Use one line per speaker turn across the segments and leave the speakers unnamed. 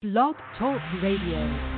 Blog Talk Radio.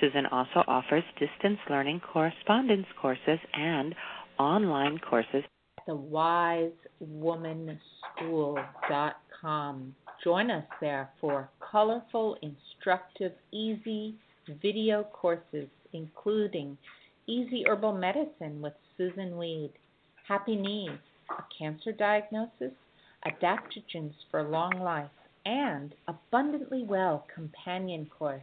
Susun also offers distance learning correspondence courses and online courses.
At the wisewomanschool.com. Join us there for colorful, instructive, easy video courses, including Easy Herbal Medicine with Susun Weed, Happy Knees, a cancer diagnosis, adaptogens for long life, and Abundantly Well companion course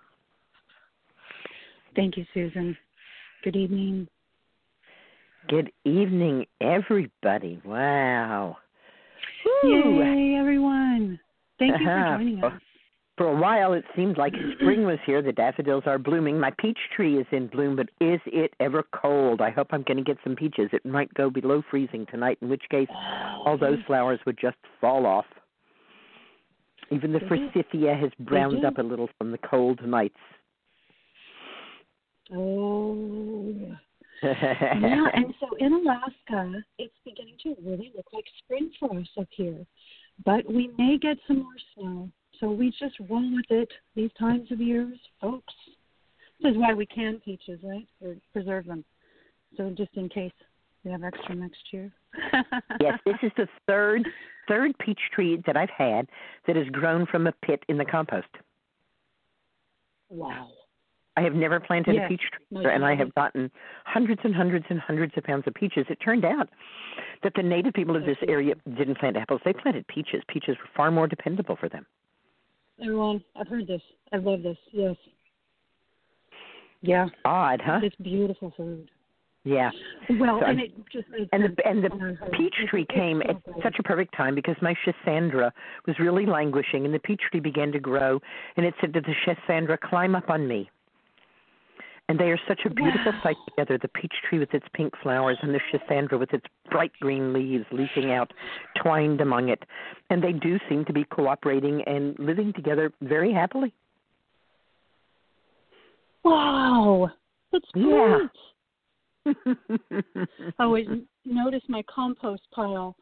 Thank you, Susun. Good evening.
Good evening, everybody. Wow.
Woo. Yay, everyone. Thank you
uh-huh.
for joining us.
For a while, it seemed like spring was here. The daffodils are blooming. My peach tree is in bloom, but is it ever cold? I hope I'm going to get some peaches. It might go below freezing tonight, in which case all those flowers would just fall off. Even the forsythia has browned up a little from the cold nights.
Oh. yeah, and so in Alaska, it's beginning to really look like spring for us up here. But we may get some more snow. So we just roll with it these times of years, folks. This is why we can peaches, right? Or preserve them. So just in case we have extra next year.
yes, this is the third third peach tree that I've had that has grown from a pit in the compost.
Wow.
I have never planted
yes.
a peach tree, and I have gotten hundreds and hundreds and hundreds of pounds of peaches. It turned out that the native people of this area didn't plant apples; they planted peaches. Peaches were far more dependable for them.
Everyone, I've heard this. I love this. Yes.
Yeah.
Odd, huh?
It's beautiful food.
Yeah.
Well,
So
and it just
And the and the
when I heard
peach tree came at such a perfect time because my Schisandra was really languishing, and the peach tree began to grow, and it said to the Schisandra, "Climb up on me." And they are such a beautiful sight together. The peach tree with its pink flowers, and the Schisandra with its bright green leaves leafing out, twined among it. And they do seem to be cooperating and living together very happily.
Wow. That's great.
Yeah.
I always notice my compost pile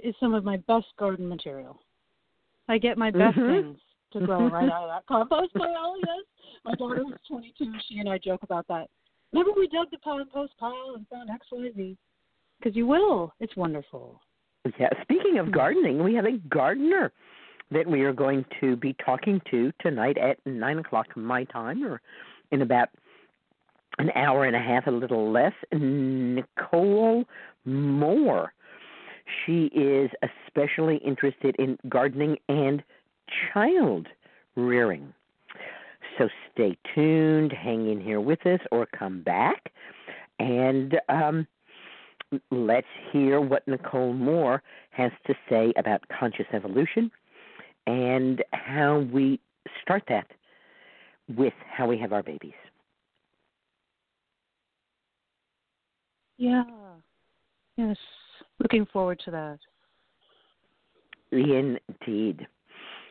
is some of my best garden material. I get my best
Mhm.
things to grow right out of that compost pile. Yes, my daughter was 22. She and I joke about that. Remember we dug the compost pile and found X, Y, Z? Because you will. It's wonderful.
Yeah, speaking of gardening, we have a gardener that we are going to be talking to tonight at nine o'clock my time, or in about an hour and a half, a little less. Nicole Moore. She is especially interested in gardening and child rearing. So stay tuned, hang in here with us, or come back, and um, let's hear what Nicole Moore has to say about conscious evolution and how we start that with how we have our babies.
Yeah. Yes. Looking forward to that.
Indeed.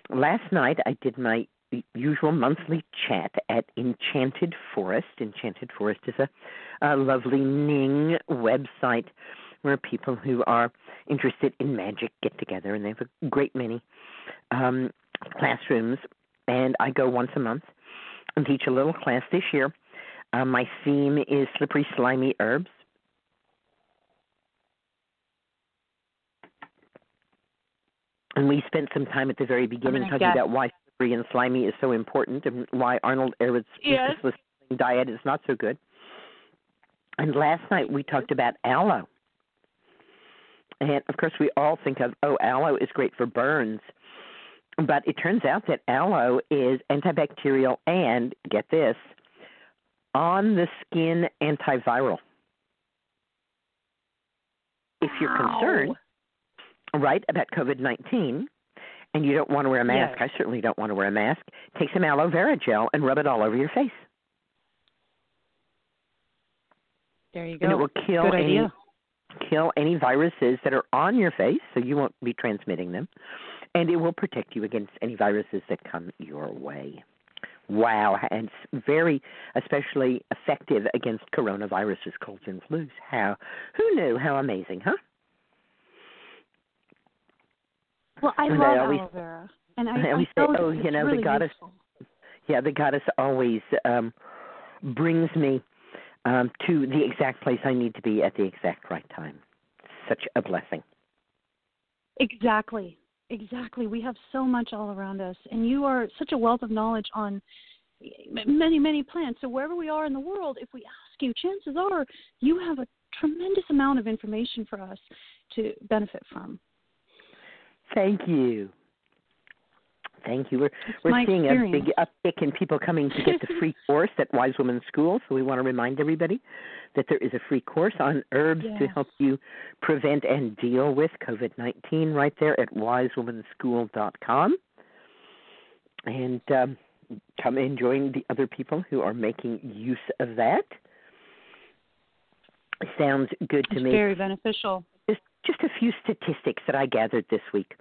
Last night I did my usual monthly chat at Enchanted Forest. Enchanted Forest is a, a lovely Ning website where people who are interested in magic get together, and they have a great many um, classrooms. And I go once a month and teach a little class. This year, uh, my theme is slippery, slimy herbs. And we spent some time at the very beginning talking
guess.
about why slippery and slimy is so important and why Arnold Ehret's
Yes.
diet is not so good. And last night we talked about aloe. And of course, we all think of, oh, aloe is great for burns. But it turns out that aloe is antibacterial and, get this, on the skin antiviral. If you're
Wow.
concerned, right, about COVID 19, and you don't want to wear a mask,
Yes.
I certainly don't want to wear a mask, take some aloe vera gel and rub it all over your face.
There you go.
And it will kill
Good
any
idea.
kill any viruses that are on your face so you won't be transmitting them. And it will protect you against any viruses that come your way. Wow, and it's very especially effective against coronaviruses, colds and flus. How who knew? How amazing, huh?
Well, I
And
love
I always-
aloe vera, and I,
I always
know
say, oh, you know, the goddess-
useful.
Yeah, the goddess always um brings me um to the exact place I need to be at the exact right time. Such a blessing.
Exactly. Exactly. We have so much all around us, and you are such a wealth of knowledge on many, many plants. So wherever we are in the world, if we ask you, chances are you have a tremendous amount of information for us to benefit from.
Thank you. Thank you. We're
It's
we're seeing
experience.
a big uptick in people coming to get the free course at Wise Women's School. So we want to remind everybody that there is a free course on herbs to help you prevent and deal with COVID nineteen right there at wisewomenschool.com. And um, come and join the other people who are making use of that. Sounds good to
It's
me
very beneficial.
Just a few statistics that I gathered this week.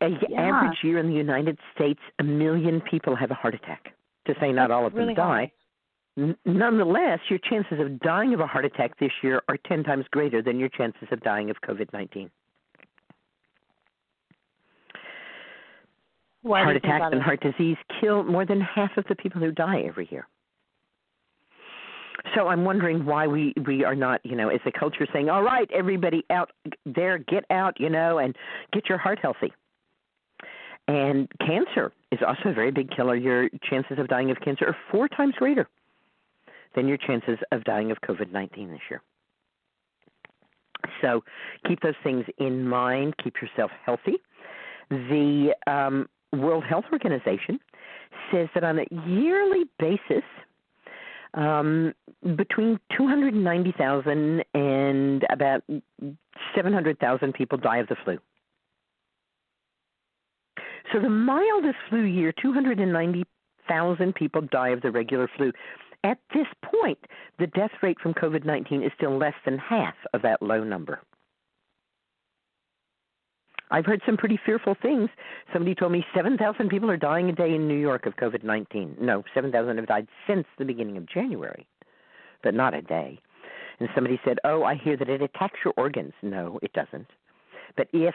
A
Yeah.
average year in the United States, a million people have a heart attack. To say not
That's
all of
really
them die. N- nonetheless, your chances of dying of a heart attack this year are 10 times greater than your chances of dying of COVID 19.
Why do
Heart attacks and heart disease kill more than half of the people who die every year. So I'm wondering why we we are not, you know, as a culture saying, "All right, everybody out there, get out, you know, and get your heart healthy." And cancer is also a very big killer. Your chances of dying of cancer are four times greater than your chances of dying of COVID 19 this year. So keep those things in mind. Keep yourself healthy. The um, World Health Organization says that on a yearly basis, um, between 290,000 and about 700,000 people die of the flu. So the mildest flu year, 290,000 people die of the regular flu. At this point, the death rate from COVID 19 is still less than half of that low number. I've heard some pretty fearful things. Somebody told me 7,000 people are dying a day in New York of COVID 19. No, 7,000 have died since the beginning of January, but not a day. And somebody said, Oh, I hear that it attacks your organs. No, it doesn't. But if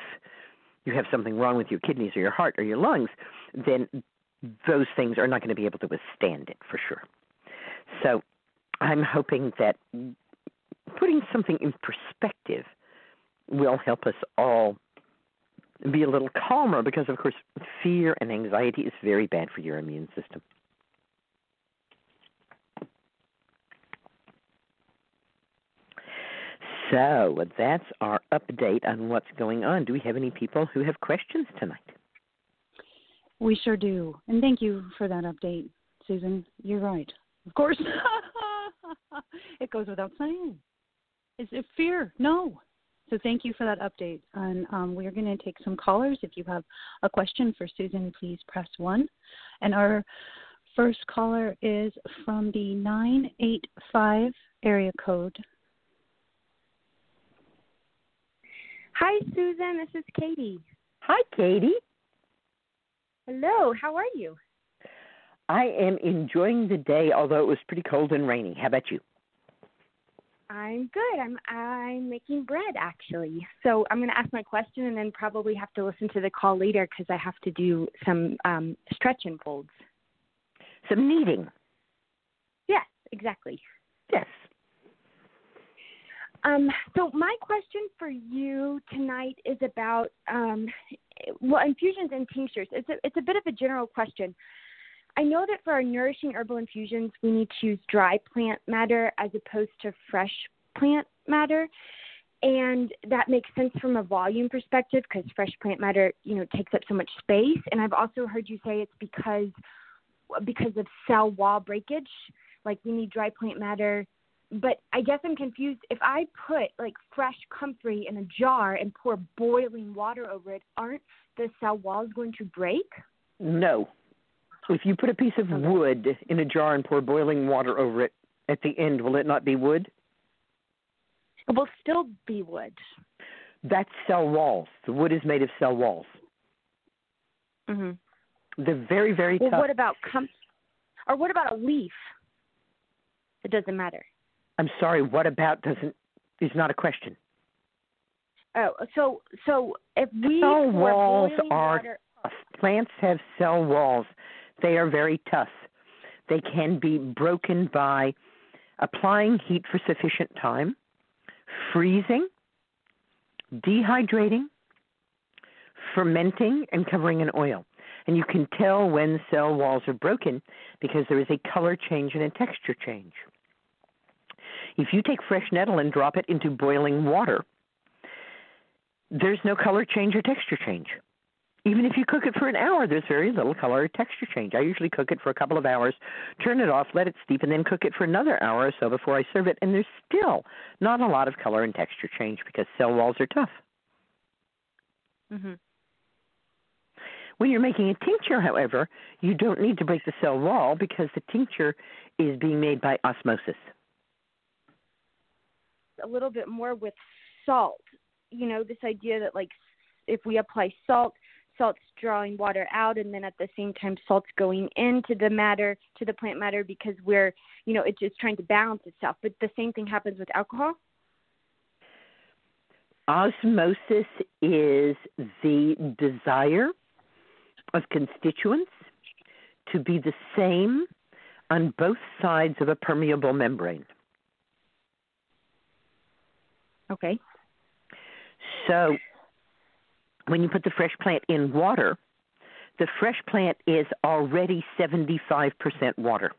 you have something wrong with your kidneys or your heart or your lungs, then those things are not going to be able to withstand it for sure. So I'm hoping that putting something in perspective will help us all be a little calmer because, of course, fear and anxiety is very bad for your immune system. So that's our update on what's going on. Do we have any people who have questions tonight?
We sure do. And thank you for that update, Susun. You're right. Of course. it goes without saying. Is it fear? No. So thank you for that update. And um, we're going to take some callers. If you have a question for Susun, please press one. And our first caller is from the 985 area code.
Hi, Susun. This is Katie.
Hi, Katie.
Hello. How are you?
I am enjoying the day, although it was pretty cold and rainy. How about you?
I'm good. I'm I'm making bread actually. So I'm going to ask my question and then probably have to listen to the call later because I have to do some um, stretch and folds.
Some kneading.
Yes, exactly.
Yes.
Um, so my question for you tonight is about um, well infusions and tinctures. It's a it's a bit of a general question. I know that for our nourishing herbal infusions, we need to use dry plant matter as opposed to fresh plant matter. And that makes sense from a volume perspective because fresh plant matter, you know, takes up so much space. And I've also heard you say it's because because of cell wall breakage, like we need dry plant matter. But I guess I'm confused. If I put like fresh comfrey in a jar and pour boiling water over it, aren't the cell walls going to break?
No, if you put a piece of wood in a jar and pour boiling water over it, at the end, will it not be wood?
It will still be wood.
That's cell walls. The wood is made of cell walls.
Mhm.
They're very, very
well,
tough.
what about com- or what about a leaf? It doesn't matter.
I'm sorry. What about doesn't is not a question.
Oh, so so if we
cell walls are
water.
Plants have cell walls. They are very tough. They can be broken by applying heat for sufficient time, freezing, dehydrating, fermenting, and covering in oil. And you can tell when cell walls are broken because there is a color change and a texture change. If you take fresh nettle and drop it into boiling water, there's no color change or texture change. Even if you cook it for an hour, there's very little color or texture change. I usually cook it for a couple of hours, turn it off, let it steep, and then cook it for another hour or so before I serve it. And there's still not a lot of color and texture change because cell walls are tough.
Mhm.
When you're making a tincture, however, you don't need to break the cell wall because the tincture is being made by osmosis.
a little bit more with salt. You know, this idea that like if we apply salt, salt's drawing water out and then at the same time salt's going into the matter to the plant matter because we're you know it's just trying to balance itself. But the same thing happens with alcohol?
Osmosis is the desire of constituents to be the same on both sides of a permeable membrane.
okay.
So when you put the fresh plant in water, the fresh plant is already 75% water.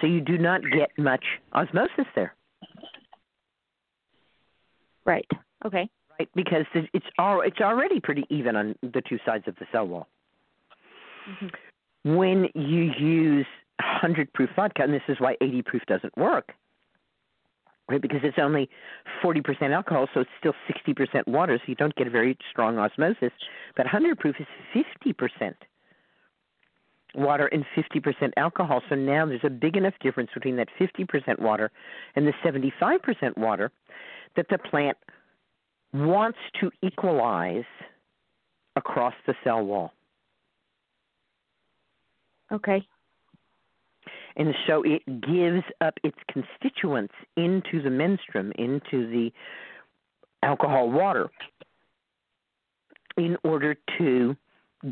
So you do not get much osmosis there,
right okay
right? Because it's al- it's already pretty even on the two sides of the cell wall.
Mhm.
When you use 100 proof vodka, and this is why 80 proof doesn't work, right? Because it's only 40% alcohol, so it's still 60% water, so you don't get a very strong osmosis. But 100 proof is 50% water and 50% alcohol. So now there's a big enough difference between that 50% water and the 75% water that the plant wants to equalize across the cell wall.
Okay.
And so it gives up its constituents into the menstruum, into the alcohol water, in order to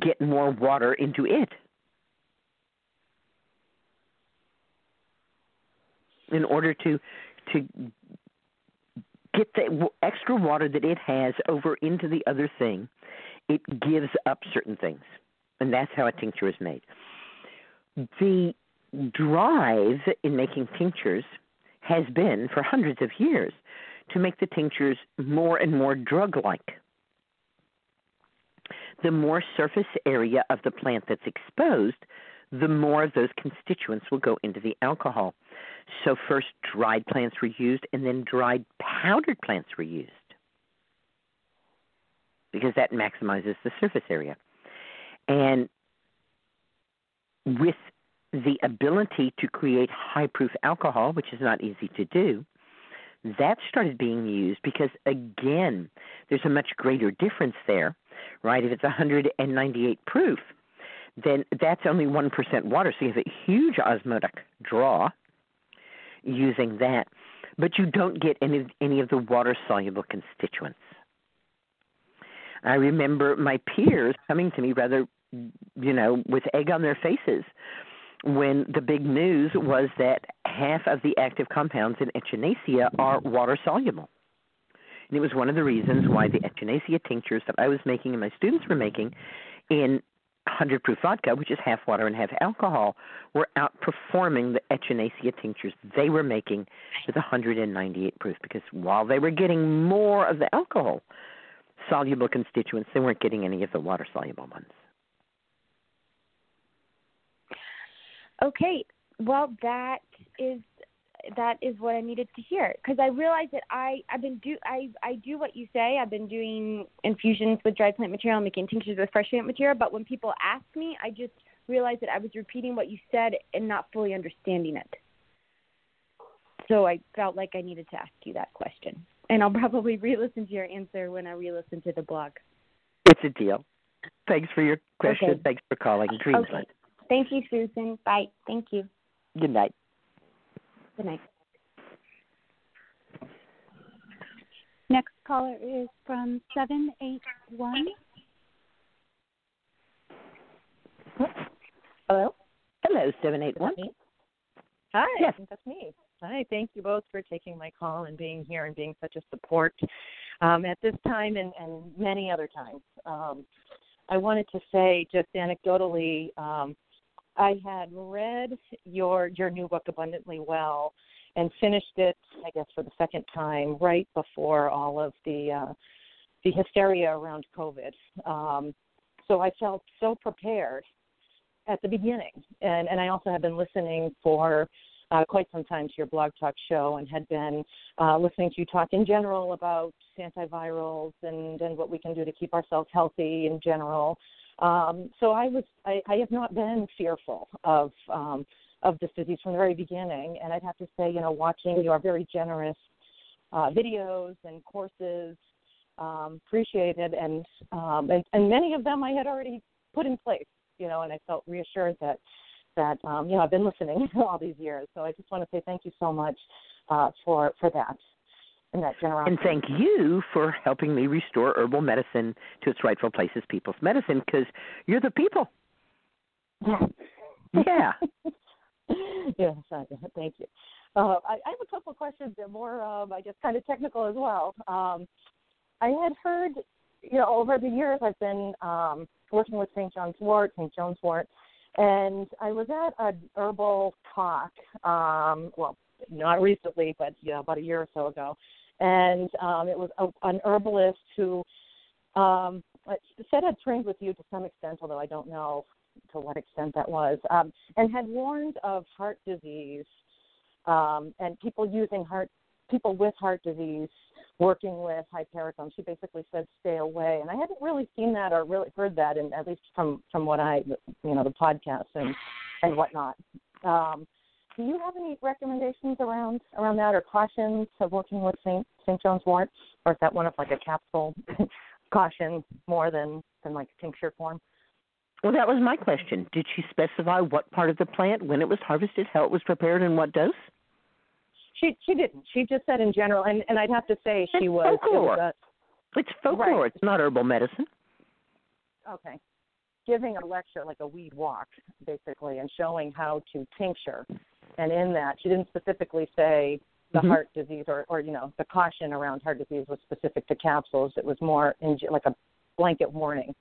get more water into it. In order to to get the extra water that it has over into the other thing, it gives up certain things, and that's how a tincture is made. The drive in making tinctures has been for hundreds of years to make the tinctures more and more drug like. The more surface area of the plant that's exposed, the more of those constituents will go into the alcohol. So, first dried plants were used, and then dried powdered plants were used because that maximizes the surface area. And with the ability to create high proof alcohol, which is not easy to do, that started being used because, again, there's a much greater difference there, right? If it's 198 proof, then that's only 1% water, so you have a huge osmotic draw using that, but you don't get any, any of the water soluble constituents. I remember my peers coming to me rather, you know, with egg on their faces when the big news was that half of the active compounds in echinacea are water soluble. And it was one of the reasons why the echinacea tinctures that I was making and my students were making in 100 proof vodka, which is half water and half alcohol, were outperforming the echinacea tinctures they were making with 198 proof because while they were getting more of the alcohol soluble constituents, they weren't getting any of the water soluble ones.
Okay, well that is that is what I needed to hear because I realized that I I've been do I I do what you say. I've been doing infusions with dried plant material, making tinctures with fresh plant material. But when people ask me, I just realized that I was repeating what you said and not fully understanding it. So I felt like I needed to ask you that question, and I'll probably re-listen to your answer when I re-listen to the blog.
It's a deal. Thanks for your question.
Okay.
Thanks for calling Dreamsland.
Okay. Thank you, Susun. Bye. Thank you.
Good night.
Good night.
Next caller is from 781.
Hello?
Hello, 781.
Hi,
Yes.
that's me. Hi, thank you both for taking my call and being here and being such a support um, at this time and, and many other times. Um, I wanted to say just anecdotally, um, I had read your your new book abundantly well and finished it, I guess, for the second time right before all of the uh, the hysteria around COVID. Um, so I felt so prepared at the beginning, and and I also have been listening for uh, quite some time to your blog talk show and had been uh, listening to you talk in general about antivirals and and what we can do to keep ourselves healthy in general. Um, so I was I, I have not been fearful of um, of this disease from the very beginning, and I'd have to say, you know, watching your very generous uh, videos and courses, um, appreciated, and, um, and and many of them I had already put in place, you know, and I felt reassured that that um, you know I've been listening all these years. So I just want to say thank you so much uh, for for that and that generosity.
And thank you for helping me restore herbal medicine to its rightful place as people's medicine because you're the people. Yeah.
yes, I, thank you. Uh, I, I have a couple of questions. They're more, um, I guess, kind of technical as well. Um, I had heard, you know, over the years I've been um, working with St. John's Wort, St. John's Wort, and I was at a herbal talk. Um, well, not recently, but yeah, about a year or so ago, and um, it was a, an herbalist who um, said had trained with you to some extent, although I don't know to what extent that was, um, and had warned of heart disease um, and people using heart people with heart disease working with hypericum. She basically said stay away, and I hadn't really seen that or really heard that, and at least from from what I you know the podcast and and whatnot. Um, do you have any recommendations around around that or cautions of working with St. St. John's wort, or is that one of like a capsule caution more than than like a tincture form?
Well, that was my question. Did she specify what part of the plant, when it was harvested, how it was prepared, and what dose?
She she didn't. She just said in general, and and I'd have to say she
it's
was.
Folklore.
It was
a, it's folklore.
Right.
It's not herbal medicine.
Okay. Giving a lecture like a weed walk, basically, and showing how to tincture. And in that, she didn't specifically say the
Mhm.
heart disease or, or, you know, the caution around heart disease was specific to capsules. It was more in, like a blanket warning.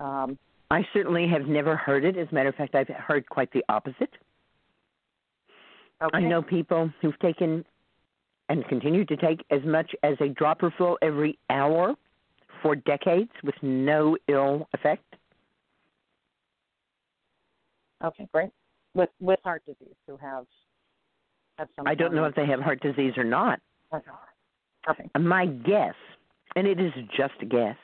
Um,
I certainly have never heard it. As a matter of fact, I've heard quite the opposite.
okay.
I know people who've taken and continue to take as much as a dropper full every hour for decades with no ill effect.
Okay, great. With with heart disease, who have have some.
I don't know if they have heart disease or not.
Okay.
My guess, and it is just a guess,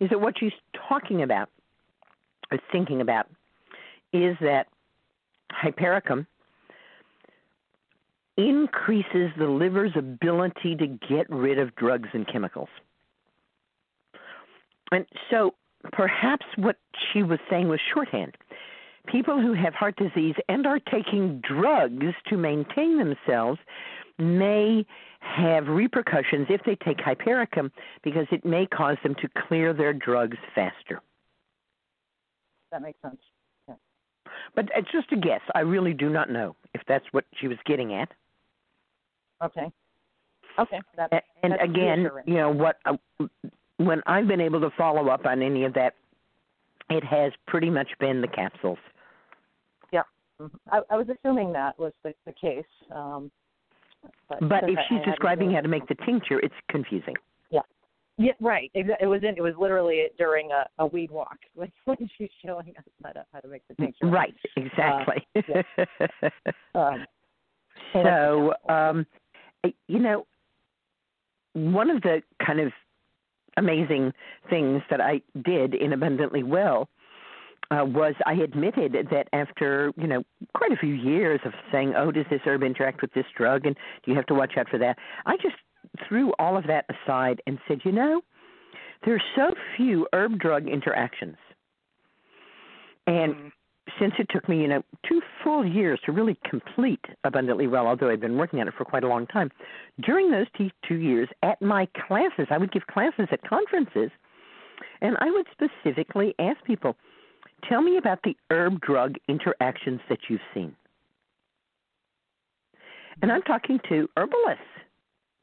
is that what she's talking about or thinking about is that hypericum increases the liver's ability to get rid of drugs and chemicals. And so perhaps what she was saying was shorthand. People who have heart disease and are taking drugs to maintain themselves may have repercussions if they take hypericum because it may cause them to clear their drugs faster.
That makes sense.
But it's just a guess. I really do not know if that's what she was getting at.
Okay. Okay. That,
And
that's
again, you know what? uh, When I've been able to follow up on any of that, it has pretty much been the capsules.
I, I was assuming that was the, the case. Um, but
But if
I- I
she's
hadn't
describing how to make the tincture, it's confusing.
yeah, Yeah. right. It was in. It was literally during a, a weed walk when when she's showing us how to how to make the tincture.
Right, exactly.
Um,
so, um, you know, one of the kind of amazing things that I did in Abundantly Well uh, was I admitted that after, you know, quite a few years of saying, oh, does this herb interact with this drug and do you have to watch out for that? I just threw all of that aside and said, you know, there are so few herb drug interactions. And
Mhm.
since it took me, you know, two full years to really complete Abundantly Well, although I'd been working on it for quite a long time, during those two years at my classes, I would give classes at conferences, and I would specifically ask people, tell me about the herb drug interactions that you've seen. And I'm talking to herbalists,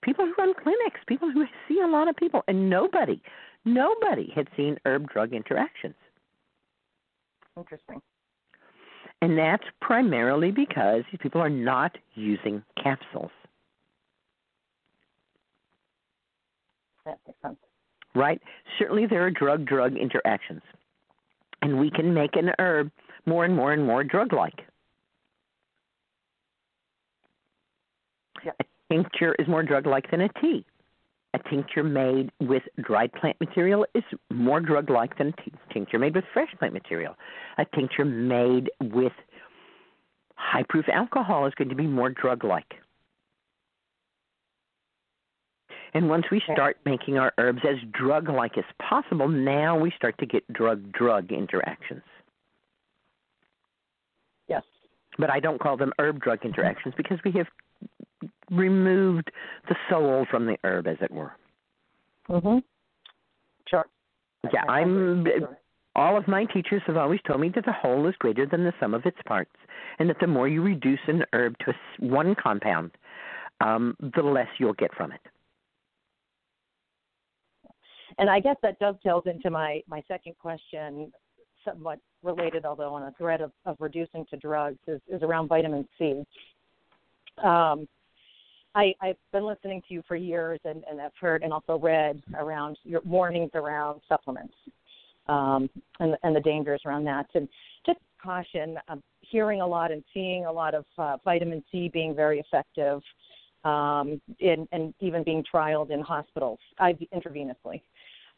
people who run clinics, people who see a lot of people, and nobody, nobody had seen herb drug interactions.
Interesting.
And that's primarily because these people are not using capsules,
That makes sense.
right? Certainly there are drug drug interactions. And we can make an herb more and more and more drug like.
Yeah.
A tincture is more drug like than a tea. A tincture made with dried plant material is more drug like than a t- tincture made with fresh plant material. A tincture made with high proof alcohol is going to be more drug like. And once we start making our herbs as drug like as possible, now we start to get drug drug interactions.
Yes.
But I don't call them herb drug interactions because we have removed the soul from the herb, as it were.
Mhm. Sure.
Yeah, I'm. All of my teachers have always told me that the whole is greater than the sum of its parts, and that the more you reduce an herb to one compound, um, the less you'll get from it.
And I guess that dovetails into my my second question, somewhat related, although on a thread of, of reducing to drugs, is, is around vitamin C. Um, I, I've been listening to you for years, and, and I've heard and also read around your warnings around supplements. um, and, and the dangers around that. And just caution, I'm hearing a lot and seeing a lot of uh, vitamin C being very effective um, in, and even being trialed in hospitals IV, intravenously.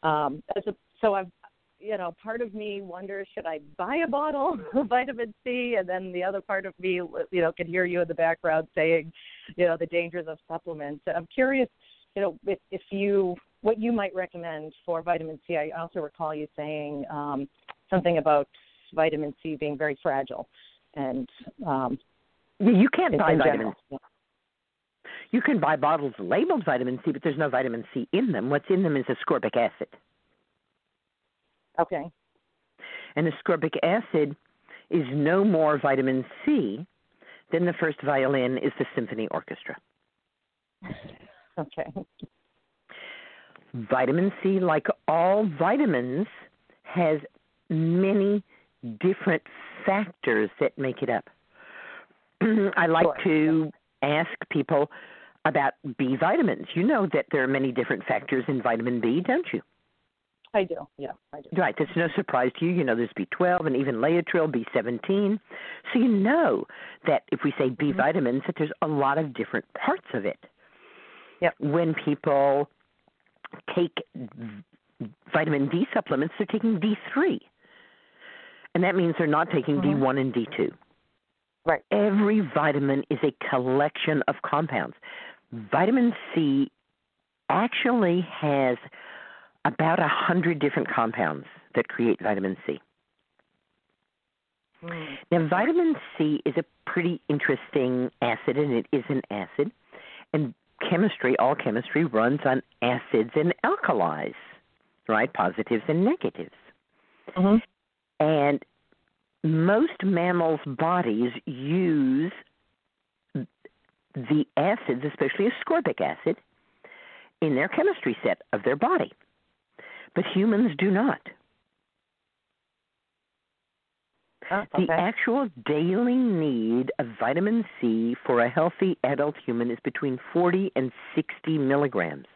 Um, as a, so I've, you know, part of me wonders should I buy a bottle of vitamin C, and then the other part of me, you know, can hear you in the background saying, you know, the dangers of supplements. I'm curious, you know, if, if you what you might recommend for vitamin C. I also recall you saying um, something about vitamin C being very fragile, and um,
you can't buy vitamin. C. You can buy bottles labeled vitamin C, but there's no vitamin C in them. What's in them is ascorbic acid.
Okay.
And ascorbic acid is no more vitamin C than the first violin is the symphony orchestra.
Okay.
Vitamin C, like all vitamins, has many different factors that make it up. I like
sure.
to ask people about B vitamins. You know that there are many different factors in vitamin B, don't you?
I do. Yeah, I do.
Right. That's no surprise to you. You know there's B12 and even Laetrile, B17. So you know that if we say B
mm-hmm.
vitamins, that there's a lot of different parts of it.
Yep.
When people take vitamin D supplements, they're taking D3. And that means they're not taking
mm-hmm.
D1 and D2.
Right.
Every vitamin is a collection of compounds. Vitamin C actually has about a hundred different compounds that create vitamin C.
Mm.
Now, vitamin C is a pretty interesting acid, and it is an acid. And chemistry, all chemistry, runs on acids and alkalis, right? Positives and negatives.
Mm-hmm.
And most mammals' bodies use the acids, especially ascorbic acid, in their chemistry set of their body. But humans do not.
Oh, okay.
The actual daily need of vitamin C for a healthy adult human is between 40 and 60 milligrams.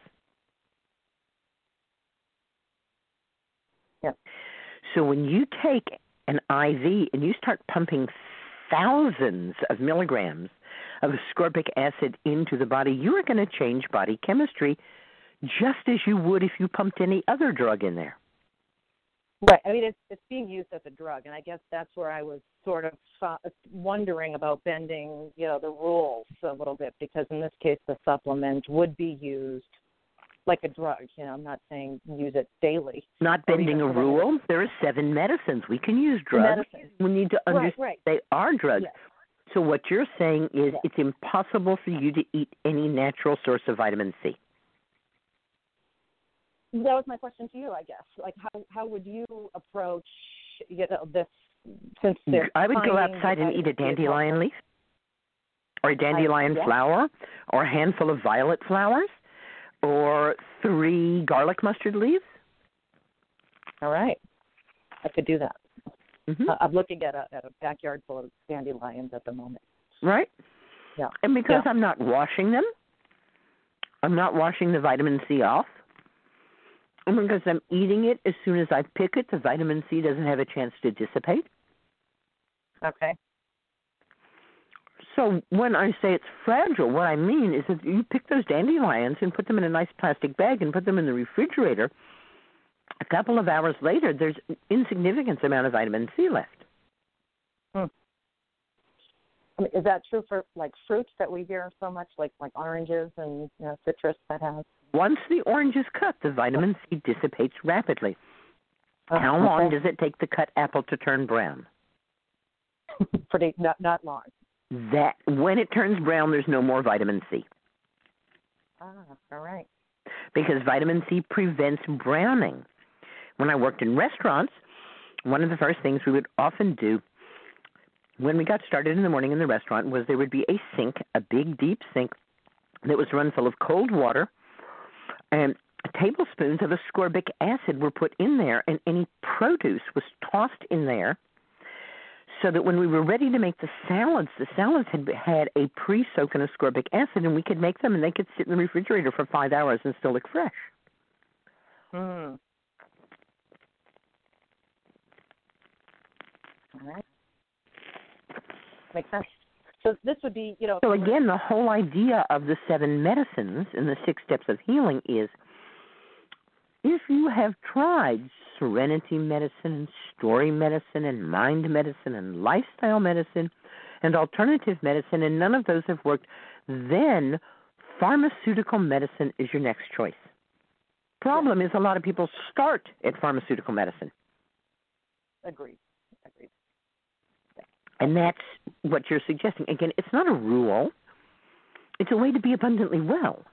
Yep.
So when you take an IV and you start pumping thousands of milligrams of ascorbic acid into the body, you are going to change body chemistry just as you would if you pumped any other drug in there.
Right. I mean, it's it's being used as a drug, and I guess that's where I was sort of uh, wondering about bending, you know, the rules a little bit because in this case, the supplement would be used like a drug. You know, I'm not saying use it daily.
Not bending a rule. There are seven medicines. We can use drugs. We need to understand
right, right.
they are drugs.
Yes.
So what you're saying is it's impossible for you to eat any natural source of vitamin C.
That was my question to you, I guess. Like, how how would you approach you know this since
I would go outside and eat a dandelion leaf or a dandelion
yeah.
flower or a handful of violet flowers or three garlic mustard leaves.
All right, I could do that.
Hmm
Uh, I'm looking at a at a backyard full of dandelions at the moment.
Right?
Yeah.
And because
Yeah.
I'm not washing them, I'm not washing the vitamin C off. And because I'm eating it as soon as I pick it, the vitamin C doesn't have a chance to dissipate.
Okay.
So when I say it's fragile, what I mean is that you pick those dandelions and put them in a nice plastic bag and put them in the refrigerator. A couple of hours later, there's an insignificant amount of vitamin C left.
I mean, is that true for like fruits that we hear so much, like like oranges and you know, citrus that has?
Once the orange is cut, the vitamin C dissipates rapidly.
Oh,
How long
okay.
does it take the cut apple to turn brown?
Pretty not not long.
That when it turns brown, there's no more vitamin C
Ah, all right.
because vitamin C prevents browning. When I worked in restaurants, one of the first things we would often do when we got started in the morning in the restaurant was there would be a sink, a big deep sink that was run full of cold water and tablespoons of ascorbic acid were put in there and any produce was tossed in there so that when we were ready to make the salads, the salads had had a pre-soak in ascorbic acid and we could make them and they could sit in the refrigerator for 5 hours and still look fresh.
Hmm. All right. Makes sense. So this would be, you know.
So again, the whole idea of the seven medicines and the six steps of healing is if you have tried serenity medicine and story medicine and mind medicine and lifestyle medicine and alternative medicine and none of those have worked, then pharmaceutical medicine is your next choice. Problem is a lot of people start at pharmaceutical medicine.
Agreed. Agreed.
And that's what you're suggesting. Again, it's not a rule. It's a way to be abundantly well.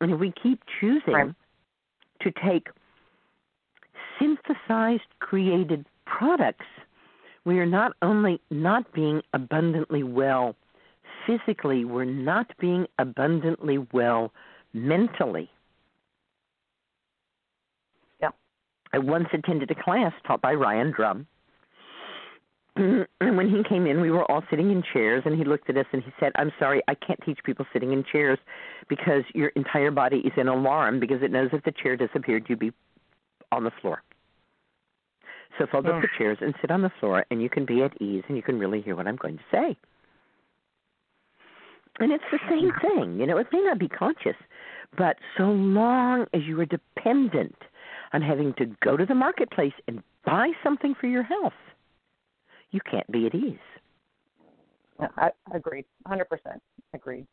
And if we keep choosing
Right.
to take synthesized created products, we are not only not being abundantly well physically, we're not being abundantly well mentally.
Yeah.
I once attended a class taught by Ryan Drum. And when he came in, we were all sitting in chairs, and he looked at us and he said, I'm sorry, I can't teach people sitting in chairs because your entire body is in alarm because it knows if the chair disappeared, you'd be on the floor. So fold up the oh. chairs and sit on the floor, and you can be at ease and you can really hear what I'm going to say. And it's the same thing. You know, it may not be conscious, but so long as you are dependent on having to go to the marketplace and buy something for your health, you can't be at ease.
I agreed. 100% agreed.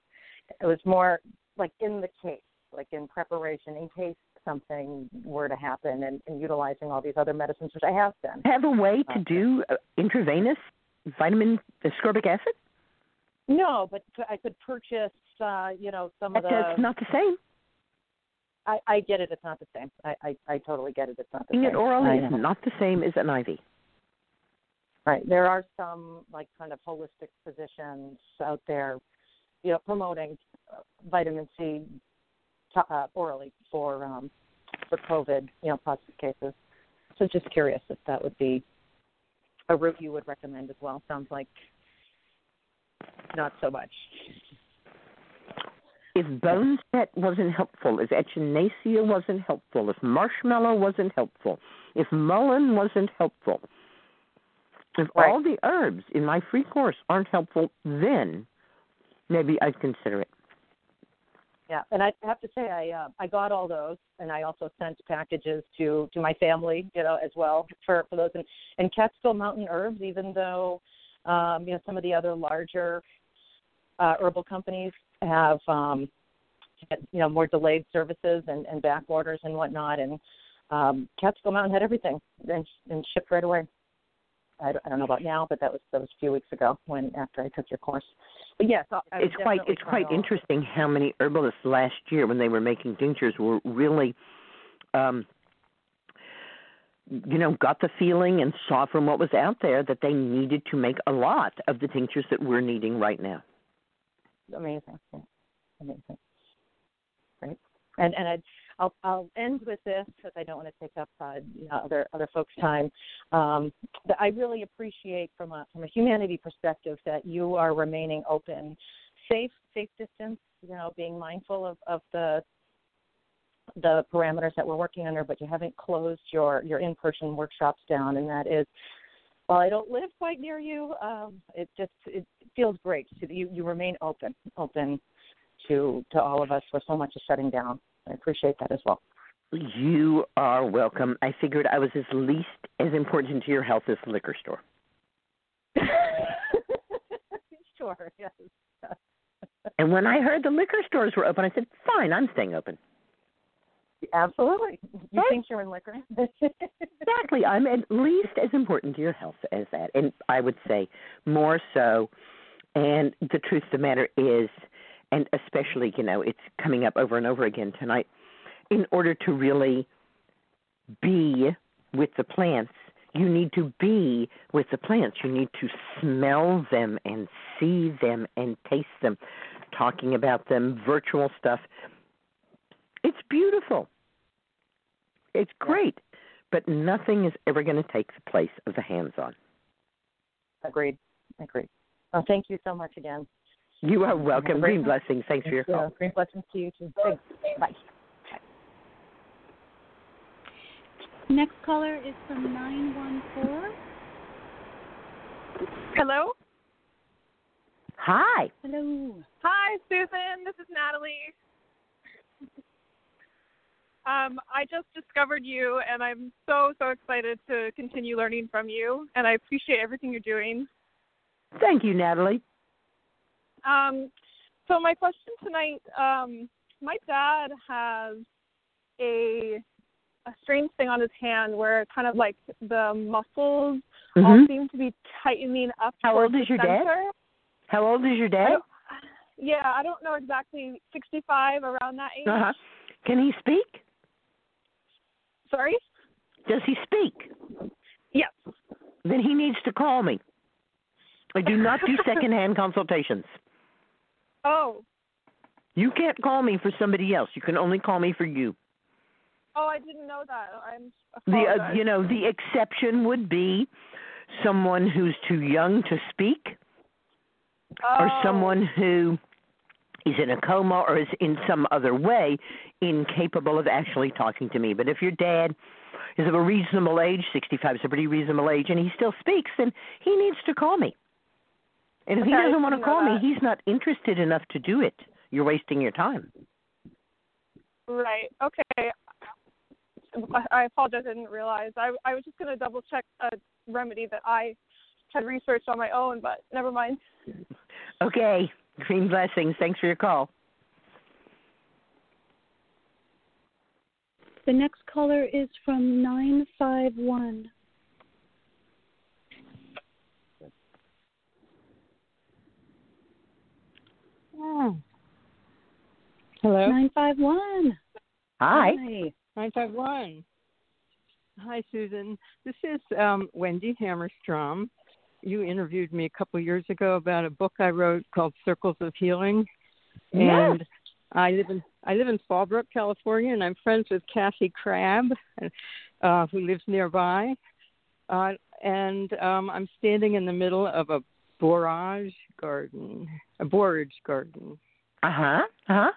It was more like in the case, like in preparation, in case something were to happen, and, and utilizing all these other medicines, which I have been.
Have a way to
Okay.
do uh, intravenous vitamin ascorbic acid?
No, but I could purchase, uh, you know, some of the.
that's not the same.
I, I get it. It's not the same. I, I, I totally get it. It's not the
Taking
same.
it orally is not the same as an IV.
Right. There are some like kind of holistic physicians out there, you know, promoting uh, vitamin C to, uh, orally for um, for COVID, you know, positive cases. So just curious if that would be a route you would recommend as well. Sounds like not so much.
If bone set wasn't helpful, if echinacea wasn't helpful, if marshmallow wasn't helpful, if mullein wasn't helpful, if
Right.
all the herbs in my free course aren't helpful, then maybe I'd consider it.
Yeah, and I have to say I uh, I got all those, and I also sent packages to to my family, you know, as well for for those. And and Catskill Mountain Herbs, even though um, you know some of the other larger uh, herbal companies have um, had, you know more delayed services and and back orders and whatnot, and um, Catskill Mountain had everything and and shipped right away. I, don't- I don't know about now, but that was that was a few weeks ago when after I took your course. But yes, I
it's quite it's quite interesting how many herbalists last year when they were making tinctures were really um you know got the feeling and saw from what was out there that they needed to make a lot of the tinctures that we're needing right now
amazing, yeah. amazing, great. And and I'd, I'll I'll end with this because I don't want to take up uh, you know, other other folks' time. Um, that I really appreciate from a from a humanity perspective that you are remaining open, safe safe distance. You know, being mindful of of the the parameters that we're working under, but you haven't closed your your in person workshops down, and that is while I don't live quite near you, um, it just it feels great to you you remain open, open to to all of us where so much is shutting down. I appreciate that as well.
you are welcome i figured i was as least as important to your health as the liquor store
sure, yes.
and when i heard the liquor stores were open i said fine i'm staying open
Absolutely. You
Right.
think you're in liquor?
Exactly. I'm at least as important to your health as that. And I would say more so. And the truth of the matter is, and especially, you know, it's coming up over and over again tonight, in order to really be with the plants, you need to be with the plants. You need to smell them and see them and taste them. Talking about them, virtual stuff. It's beautiful. It's great, but nothing is ever going to take the place of the hands on.
Agreed. Agreed. Well, thank you so much again.
You are welcome.
Great.
Green blessings. Thanks for your call.
Green blessings to you too. Thanks. Bye.
Next caller is from 914. Hello.
Hi.
Hello.
Hi, Susun. This is Natalie. Um, I just discovered you, and I'm so so excited to continue learning from you. And I appreciate everything you're doing.
Thank you, Natalie.
Um, so my question tonight, um, my dad has a a strange thing on his hand where kind of like the muscles all
Mhm.
seem to be tightening up.
How old is your dad? How old is your dad?
don't- Yeah, I don't know exactly. Sixty-five, around that age.
Uh-huh. Can he speak?
Sorry.
Does he speak?
Yes.
Then he needs to call me. I do not do secondhand consultations.
Oh,
You can't call me for somebody else. You can only call me for you.
oh, I didn't know that. I'm.
The uh, you know the exception would be someone who's too young to speak, or
Oh.
someone who is in a coma or is in some other way incapable of actually talking to me. But if your dad is of a reasonable age, 65 is a pretty reasonable age, and he still speaks, then he needs to call me. And if he
Okay, I
doesn't want to call me, he's not interested enough to do it. You're wasting your time.
Right. Okay. I- I apologize. I didn't realize. I I was just gonna double check a remedy that I had researched on my own, but never mind.
Okay. Green blessings. Thanks for your call.
The next caller is from 951.
Hello.
951.
Hi.
Hi. Nine five one. Hi, Susun. This is um, Wendy Hammerstrom. You interviewed me a couple of years ago about a book I wrote called Circles of Healing,
Yes.
and I live in I live in Fallbrook, California, and I'm friends with Kathy Crabb, uh, who lives nearby. Uh, and um, I'm standing in the middle of a borage garden, a borage garden,
Uh huh. Uh huh.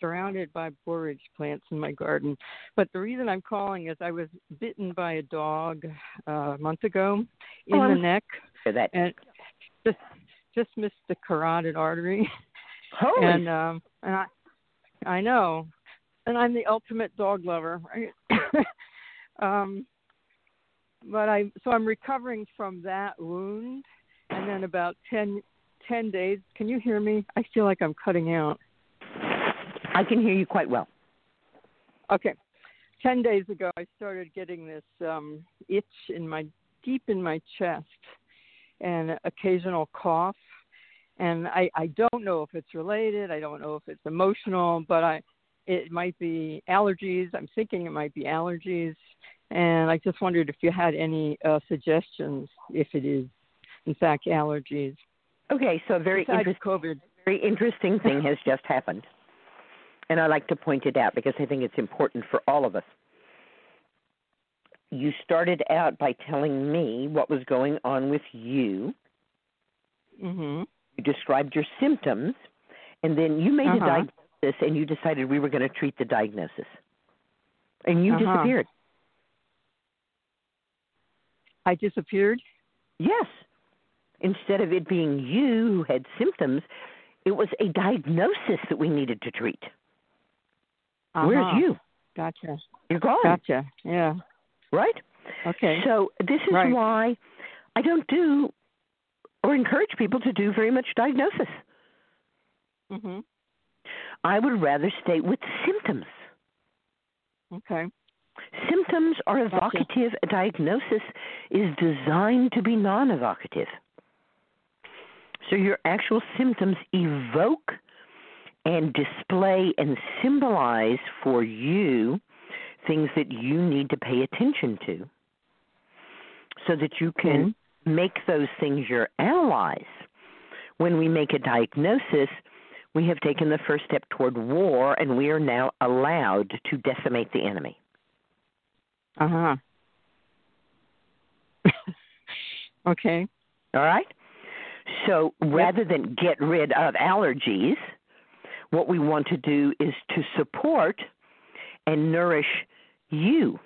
surrounded by borage plants in my garden. But the reason I'm calling is I was bitten by a dog uh, a month ago in
Oh,
the
I'm
neck
For that.
and just just missed the carotid artery.
Holy.
and um and I I know. And I'm the ultimate dog lover, right? um but I so I'm recovering from that wound and then about ten ten days can you hear me? I feel like I'm cutting out.
I can hear you quite well.
Okay. Ten days ago, I started getting this um, itch in my deep in my chest, and occasional cough. And I, I don't know if it's related. I don't know if it's emotional, but I, it might be allergies. I'm thinking it might be allergies, and I just wondered if you had any uh, suggestions if it is, in fact, allergies.
Okay, so a very interesting,
COVID.
very interesting thing has just happened, and I like to point it out because I think it's important for all of us. You started out by telling me what was going on with you.
Mm-hmm.
You described your symptoms, and then you made a
Uh-huh.
diagnosis, and you decided we were going to treat the diagnosis, and you
Uh-huh.
disappeared.
I disappeared.
Yes. Instead of it being you who had symptoms, it was a diagnosis that we needed to treat. Where's
Uh-huh.
you?
Gotcha.
You're gone.
Gotcha. Yeah.
Right?
Okay.
So this is
Right.
why I don't do or encourage people to do very much diagnosis.
Mm-hmm.
I would rather stay with symptoms.
Okay.
Symptoms are
Gotcha.
evocative. A diagnosis is designed to be non evocative. So your actual symptoms evoke and display and symbolize for you things that you need to pay attention to so that you can make those things your allies. When we make a diagnosis, we have taken the first step toward war and we are now allowed to decimate the enemy.
Uh huh. okay.
All right? So rather than get rid of allergies, what we want to do is to support and nourish you.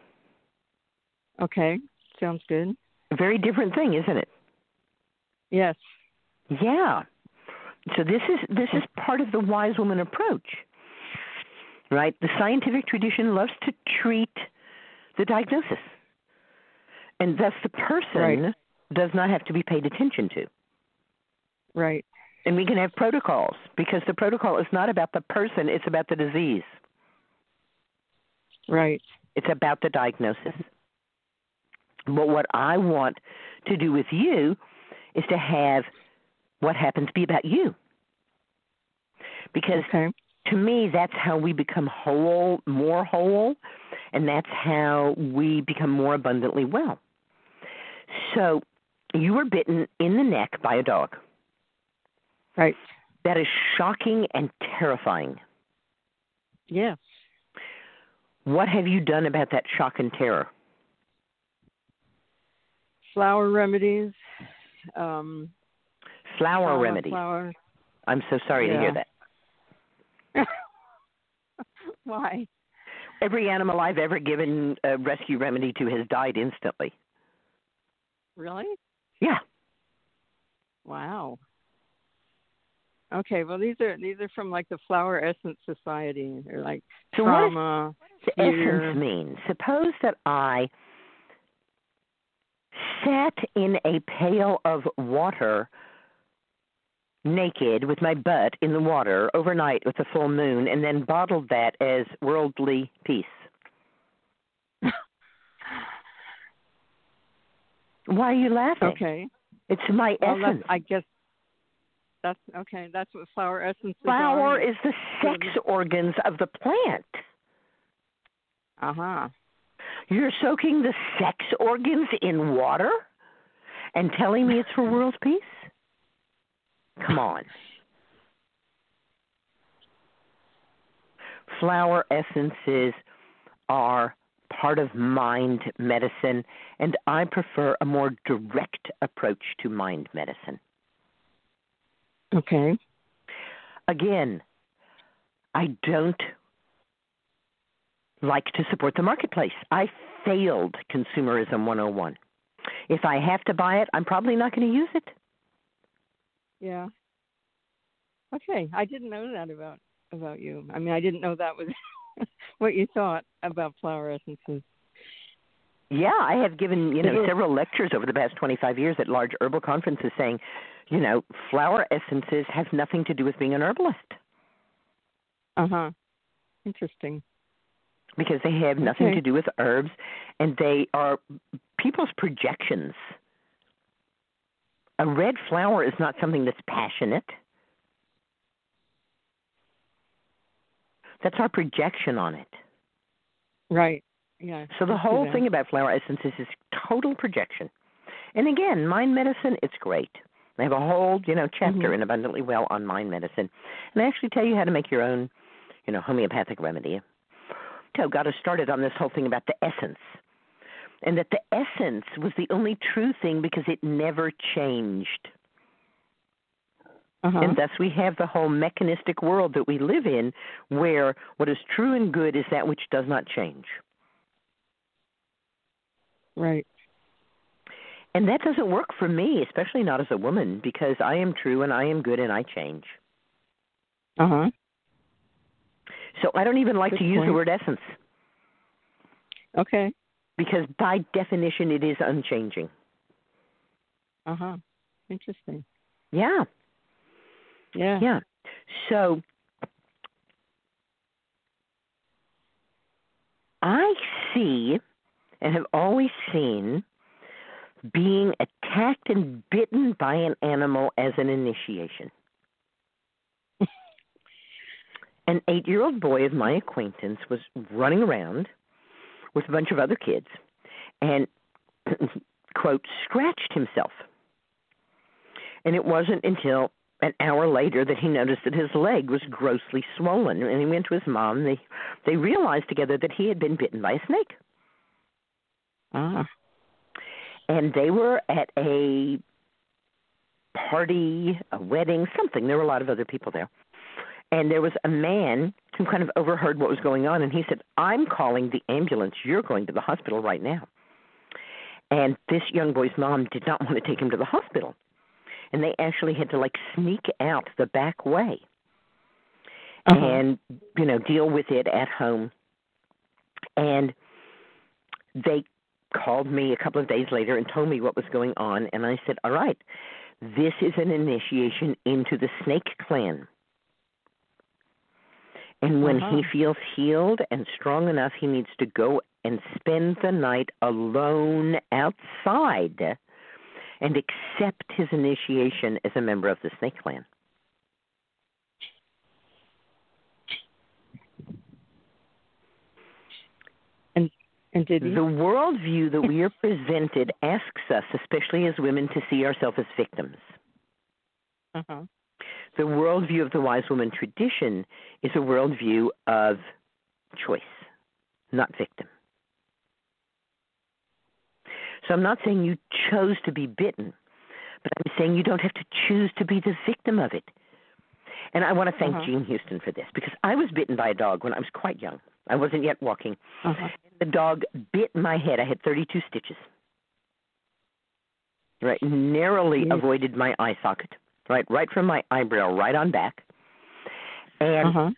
Okay. Sounds good.
A very different thing, isn't it?
Yes.
Yeah. So this is this is part of the wise woman approach. Right? The scientific tradition loves to treat the diagnosis. And thus the person
Right.
does not have to be paid attention to.
Right.
And we can have protocols because the protocol is not about the person, it's about the disease.
Right.
It's about the diagnosis. But what I want to do with you is to have what happens be about you. Because
Okay.
to me, that's how we become whole, more whole, and that's how we become more abundantly well. So, you were bitten in the neck by a dog.
Right.
That is shocking and terrifying.
Yes.
What have you done about that shock and terror?
Flower remedies. Um
Flower
flower,
remedies.
Flower.
I'm so sorry to hear that.
Why?
Every animal I've ever given a rescue remedy to has died instantly.
Really?
Yeah.
Wow. Okay, well these are these are from like the Flower Essence Society. They're like
So what does
trauma.
essence mean? Suppose that I sat in a pail of water naked with my butt in the water overnight with a full moon and then bottled that as worldly peace. Why are you laughing?
Okay.
It's my
Well,
essence.
I guess that's okay. That's what flower essences are.
Flower
are.
is the sex organs of the plant.
Uh huh.
You're soaking the sex organs in water and telling me it's for world peace? Come on. Flower essences are part of mind medicine, and I prefer a more direct approach to mind medicine.
Okay.
Again, I don't like to support the marketplace. I failed consumerism 101. If I have to buy it, I'm probably not going to use it.
Yeah. Okay. I didn't know that about about you. I mean, I didn't know that was what you thought about flower essences.
Yeah, I have given, you know, several lectures over the past 25 years at large herbal conferences saying, you know, flower essences have nothing to do with being an herbalist
Uh huh. Interesting.
because they have nothing
Okay.
to do with herbs and they are people's projections. A red flower is not something that's passionate. That's our projection on it.
Right. Yeah.
So the whole thing about flower essences is total projection. And again, mind medicine, it's great. I have a whole, you know, chapter
Mhm.
in Abundantly Well on mind medicine. And I actually tell you how to make your own, you know, homeopathic remedy. So got us started on this whole thing about the essence. And that the essence was the only true thing because it never changed.
Uh-huh.
And thus we have the whole mechanistic world that we live in where what is true and good is that which does not change.
Right.
And that doesn't work for me, especially not as a woman, because I am true and I am good and I change.
Uh huh.
So I don't even like
Good
to use the word essence
Okay.
because by definition it is unchanging.
Uh huh. Interesting.
Yeah.
Yeah.
Yeah. So I see and have always seen being attacked and bitten by an animal as an initiation. an eight year old boy of my acquaintance was running around with a bunch of other kids and, quote, scratched himself. And it wasn't until an hour later that he noticed that his leg was grossly swollen and he went to his mom they they realized together that he had been bitten by a snake
Ah.
And they were at a party a wedding something. There were a lot of other people there. And there was a man who kind of overheard what was going on and he said i'm calling the ambulance. You're going to the hospital right now. And this young boy's mom did not want to take him to the hospital. And they actually had to like sneak out the back way
Uh-huh.
and you know deal with it at home. And they called me a couple of days later and told me what was going on, and I said, "All right, this is an initiation into the Snake Clan." And when
Uh-huh.
he feels healed and strong enough, he needs to go and spend the night alone outside and accept his initiation as a member of the Snake Clan.
And did he?
The worldview that we are presented asks us, especially as women, to see ourselves as victims.
Uh-huh.
The worldview of the wise woman tradition is a worldview of choice, not victim. So I'm not saying you chose to be bitten, but I'm saying you don't have to choose to be the victim of it. And I want to thank
Uh-huh.
Jean Houston for this because I was bitten by a dog when I was quite young. I wasn't yet walking.
Uh-huh.
The dog bit my head. I had 32 stitches. Right, narrowly
Yes.
avoided my eye socket. Right, right from my eyebrow, right on back. And
Uh-huh.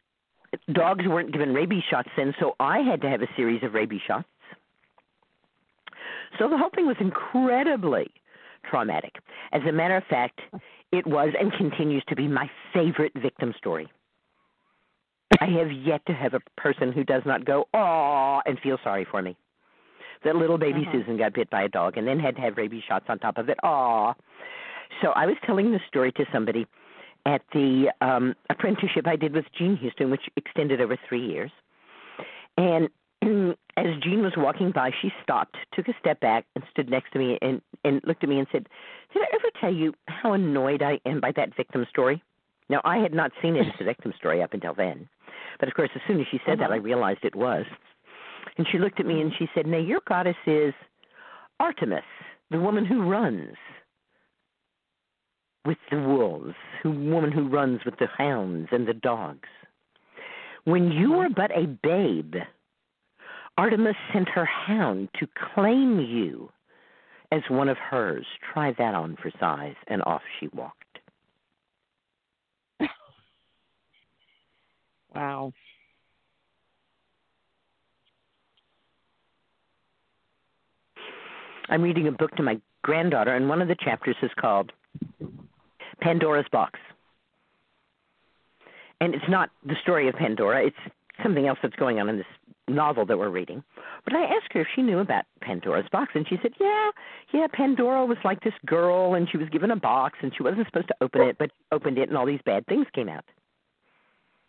dogs weren't given rabies shots then, so I had to have a series of rabies shots. So the whole thing was incredibly traumatic. As a matter of fact, it was and continues to be my favorite victim story. I have yet to have a person who does not go, "Aw," and feel sorry for me. That little baby
Uh-huh.
Susun got bit by a dog and then had to have rabies shots on top of it. Aw. So I was telling this story to somebody at the um apprenticeship I did with Jean Houston, which extended over three years. And as Jean was walking by, she stopped, took a step back, and stood next to me and, and looked at me and said, Did I ever tell you how annoyed I am by that victim story? Now, I had not seen it as a victim story up until then. But of course, as soon as she said that,
Uh-huh.
I realized it was. And she looked at me and she said, Now, your goddess is Artemis, the woman who runs with the wolves, the woman who runs with the hounds and the dogs. When you were but a babe, Artemis sent her hound to claim you as one of hers. Try that on for size, and off she walked.
Wow.
I'm reading a book to my granddaughter, and one of the chapters is called Pandora's Box. And it's not the story of Pandora, it's something else that's going on in this novel that we're reading. But I asked her if she knew about Pandora's box, and she said, "Yeah, yeah. Pandora was like this girl, and she was given a box, and she wasn't supposed to open it, but opened it, and all these bad things came out."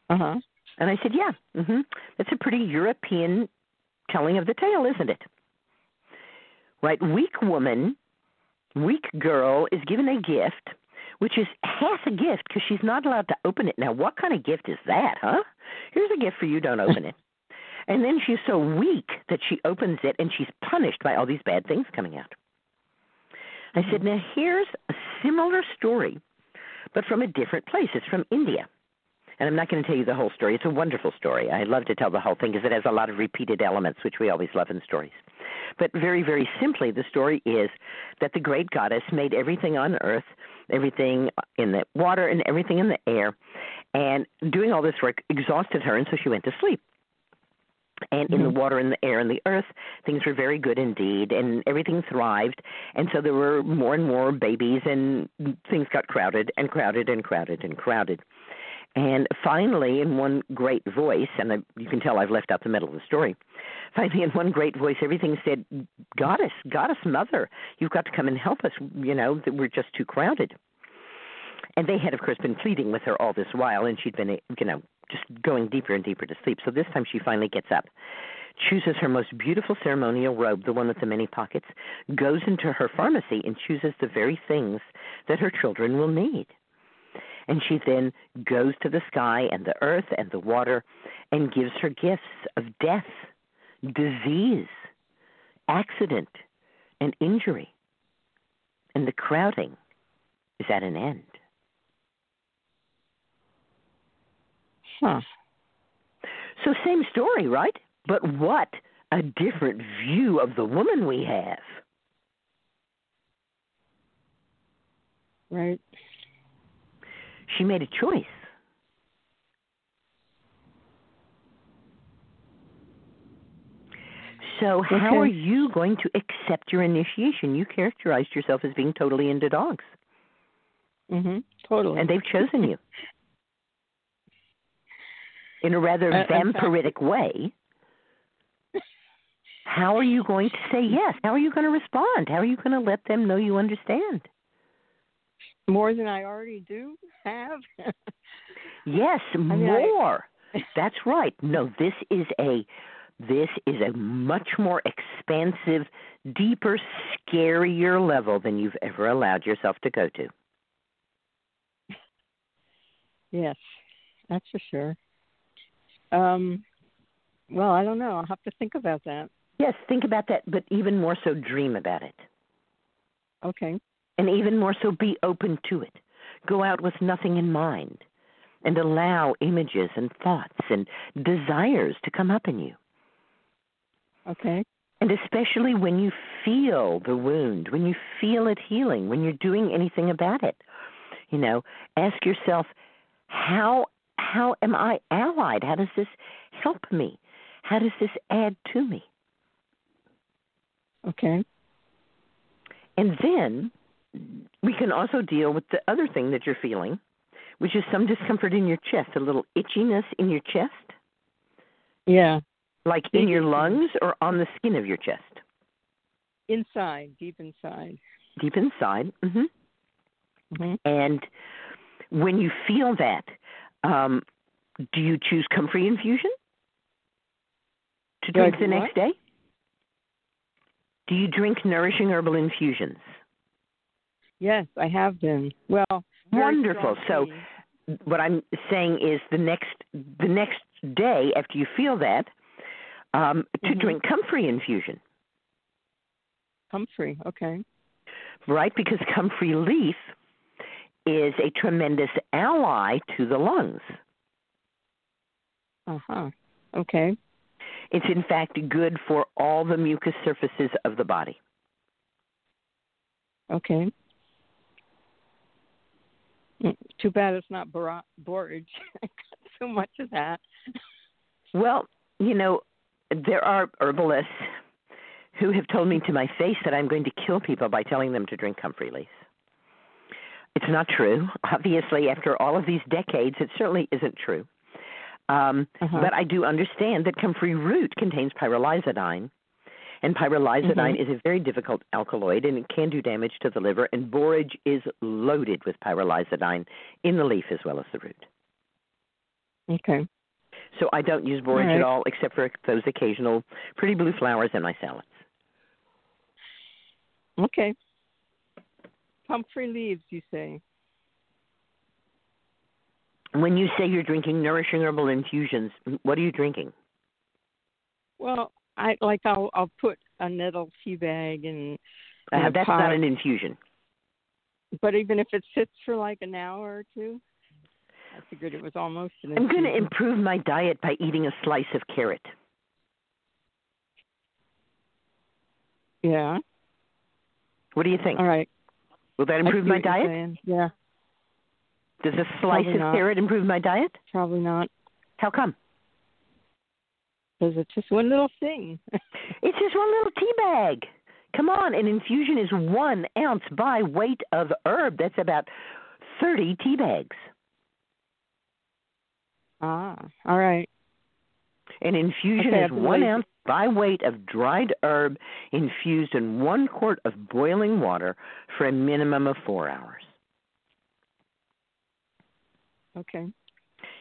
Uh huh.
And I said, "Yeah, hmm that's a pretty European telling of the tale, isn't it?" Right? Weak woman, weak girl is given a gift, which is half a gift because she's not allowed to open it. Now, what kind of gift is that, huh? Here's a gift for you. Don't open it. And then she's so weak that she opens it and she's punished by all these bad things coming out. I said, now here's a similar story, but from a different place. It's from India. And I'm not going to tell you the whole story. It's a wonderful story. I love to tell the whole thing because it has a lot of repeated elements, which we always love in stories. But very, very simply, the story is that the great goddess made everything on earth, everything in the water, and everything in the air. And doing all this work exhausted her, and so she went to sleep. And in the mm-hmm. water and the air and the earth, things were very good indeed, and everything thrived. And so there were more and more babies, and things got crowded and crowded and crowded and crowded. And finally, in one great voice, and I, you can tell I've left out the middle of the story. Finally, in one great voice, everything said, "Goddess, Goddess Mother, you've got to come and help us. You know that we're just too crowded." And they had, of course, been pleading with her all this while, and she'd been, you know, just going deeper and deeper to sleep. So this time, she finally gets up, chooses her most beautiful ceremonial robe, the one with the many pockets, goes into her pharmacy, and chooses the very things that her children will need. And she then goes to the sky and the earth and the water and gives her gifts of death, disease, accident, and injury. And the crowding is at an end.
Huh.
So, same story, right? But what a different view of the woman we have.
Right.
She made a choice. So, how
Okay.
are you going to accept your initiation? You characterized yourself as being totally into dogs,
Mhm. Totally.
and they've chosen you in a rather
Uh,
vampiric way. How are you going to say yes? How are you going to respond? How are you going to let them know you understand?
More than I already do have.
Yes,
mean, I-
more. That's right. No, this is a this is a much more expansive, deeper, scarier level than you've ever allowed yourself to go to.
yes, that's for sure. Um, well, I don't know. I'll have to think about that.
Yes, think about that, but even more so dream about it.
Okay.
And even more so be open to it. Go out with nothing in mind and allow images and thoughts and desires to come up in you.
Okay.
And especially when you feel the wound, when you feel it healing, when you're doing anything about it. You know, ask yourself, how how am I allied? How does this help me? How does this add to me?
Okay.
And then we can also deal with the other thing that you're feeling, which is some discomfort in your chest, a little itchiness in your chest,
Yeah.
like in your lungs or on the skin of your chest,
Inside, deep inside.
deep inside. hmm
hmm
And when you feel that, um, do you choose comfrey infusion to drink the next day? Do you drink nourishing herbal infusions?
Yes, I have been. Well,
Wonderful. So what I'm saying is the next the next day after you feel that, um, to
Mhm.
drink comfrey infusion,
comfrey. Okay.
right? Because comfrey leaf is a tremendous ally to the lungs.
Uh huh. Okay.
It's in fact good for all the mucous surfaces of the body.
Okay. Too bad it's not bora- borage. I got so much of that.
Well, you know, there are herbalists who have told me to my face that I'm going to kill people by telling them to drink comfrey leaf. It's not true. Obviously, after all of these decades, it certainly isn't true. Um,
Uh-huh.
But I do understand that comfrey root contains pyrrolizidine, and pyrrolizidine
Mhm.
is a very difficult alkaloid, and it can do damage to the liver. And borage is loaded with pyrrolizidine in the leaf as well as the root.
Okay.
So I don't use borage
All right.
at all, except for those occasional pretty blue flowers in my salads.
Okay. Comfrey leaves, you say?
When you say you're drinking nourishing herbal infusions, what are you drinking?
Well, I like I'll I'll put a nettle tea bag and
Uh, that's
pot.
not an infusion.
But even if it sits for like an hour or two, I figured it was almost an
I'm going to improve my diet by eating a slice of carrot.
Yeah.
What do you think?
All right.
Will that improve my diet?
saying. Yeah.
Does a slice
Probably
of
not.
carrot improve my diet?
Probably not.
How come?
Because it's just one little thing.
It's just one little tea bag. Come on, an infusion is one ounce by weight of herb. That's about 30 tea bags.
ah. All right.
An infusion
Okay,
is one ounce by weight of dried herb infused in one quart of boiling water for a minimum of four hours.
Okay.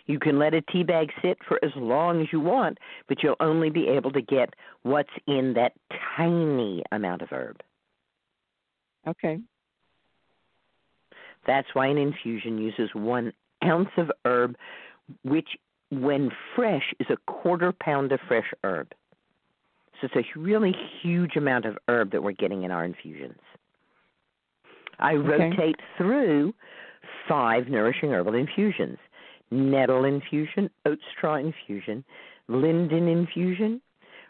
You can let a tea bag sit for as long as you want, but you'll only be able to get what's in that tiny amount of herb.
Okay.
That's why an infusion uses one ounce of herb, which, when fresh, is a quarter pound of fresh herb. So it's a really huge amount of herb that we're getting in our infusions. I
Okay.
rotate through five nourishing herbal infusions nettle infusion, oat straw infusion, linden infusion,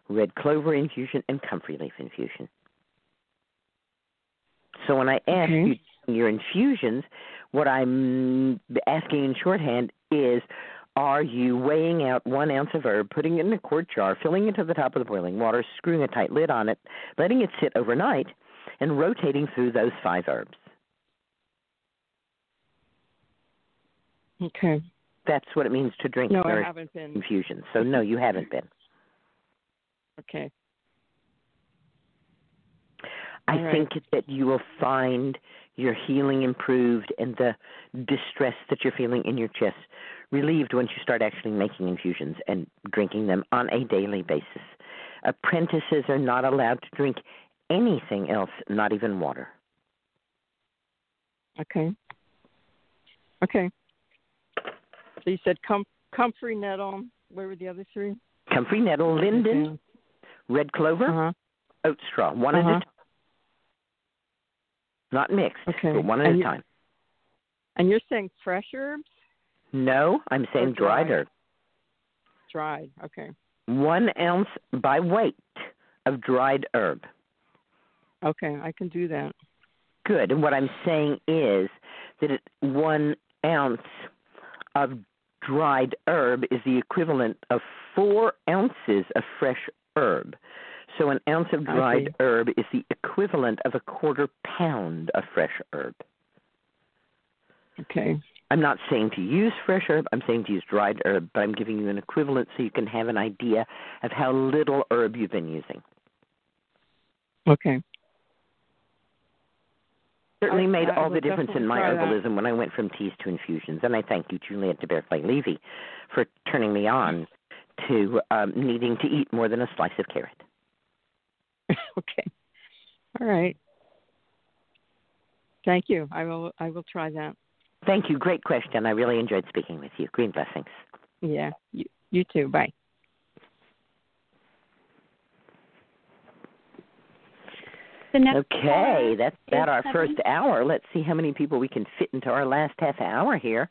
red clover infusion, and comfrey leaf infusion. So when I ask you your infusions, what I'm asking in shorthand is are you weighing out one ounce of herb, putting it in a quart jar, filling it to the top of the boiling water, screwing a tight lid on it, letting it sit overnight, and rotating through those five herbs?
Okay.
That's what it means to drink
No, I haven't been.
infusions. So no, you haven't been.
Okay.
I
right.
think that you will find your healing improved and the distress that you're feeling in your chest relieved once you start actually making infusions and drinking them on a daily basis. Apprentices are not allowed to drink anything else, not even water.
Okay. Okay. So you said com- comfrey nettle. Where were the other three?
Comfrey nettle, linden,
Okay.
red clover,
Uh-huh.
oat straw, one at
Uh-huh.
a time. Not mixed,
Okay.
but one at
And
a time.
And you're saying fresh herbs?
No, I'm saying dried
dried?
herb.
Dried. Okay.
One ounce by weight of dried herb.
Okay, I can do that.
Good. And what I'm saying is that it, one ounce of dried herb is the equivalent of four ounces of fresh herb. So an ounce of dried herb is the equivalent of a quarter pound of fresh herb.
Okay.
I'm not saying to use fresh herb, I'm saying to use dried herb, but I'm giving you an equivalent so you can have an idea of how little herb you've been using.
Okay.
Certainly
I-
made
I
all the difference in my
try that.
herbalism when I went from teas to infusions. And I thank you, Juliette de Baïracli Levy, for turning me on to um, needing to eat more than a slice of carrot.
okay. All right. Thank you. I will I will try that.
Thank you. Great question. I really enjoyed speaking with you. Green blessings.
Yeah. You you too. Bye.
The next
Okay, that's about our first hour. Let's see how many people we can fit into our last half hour here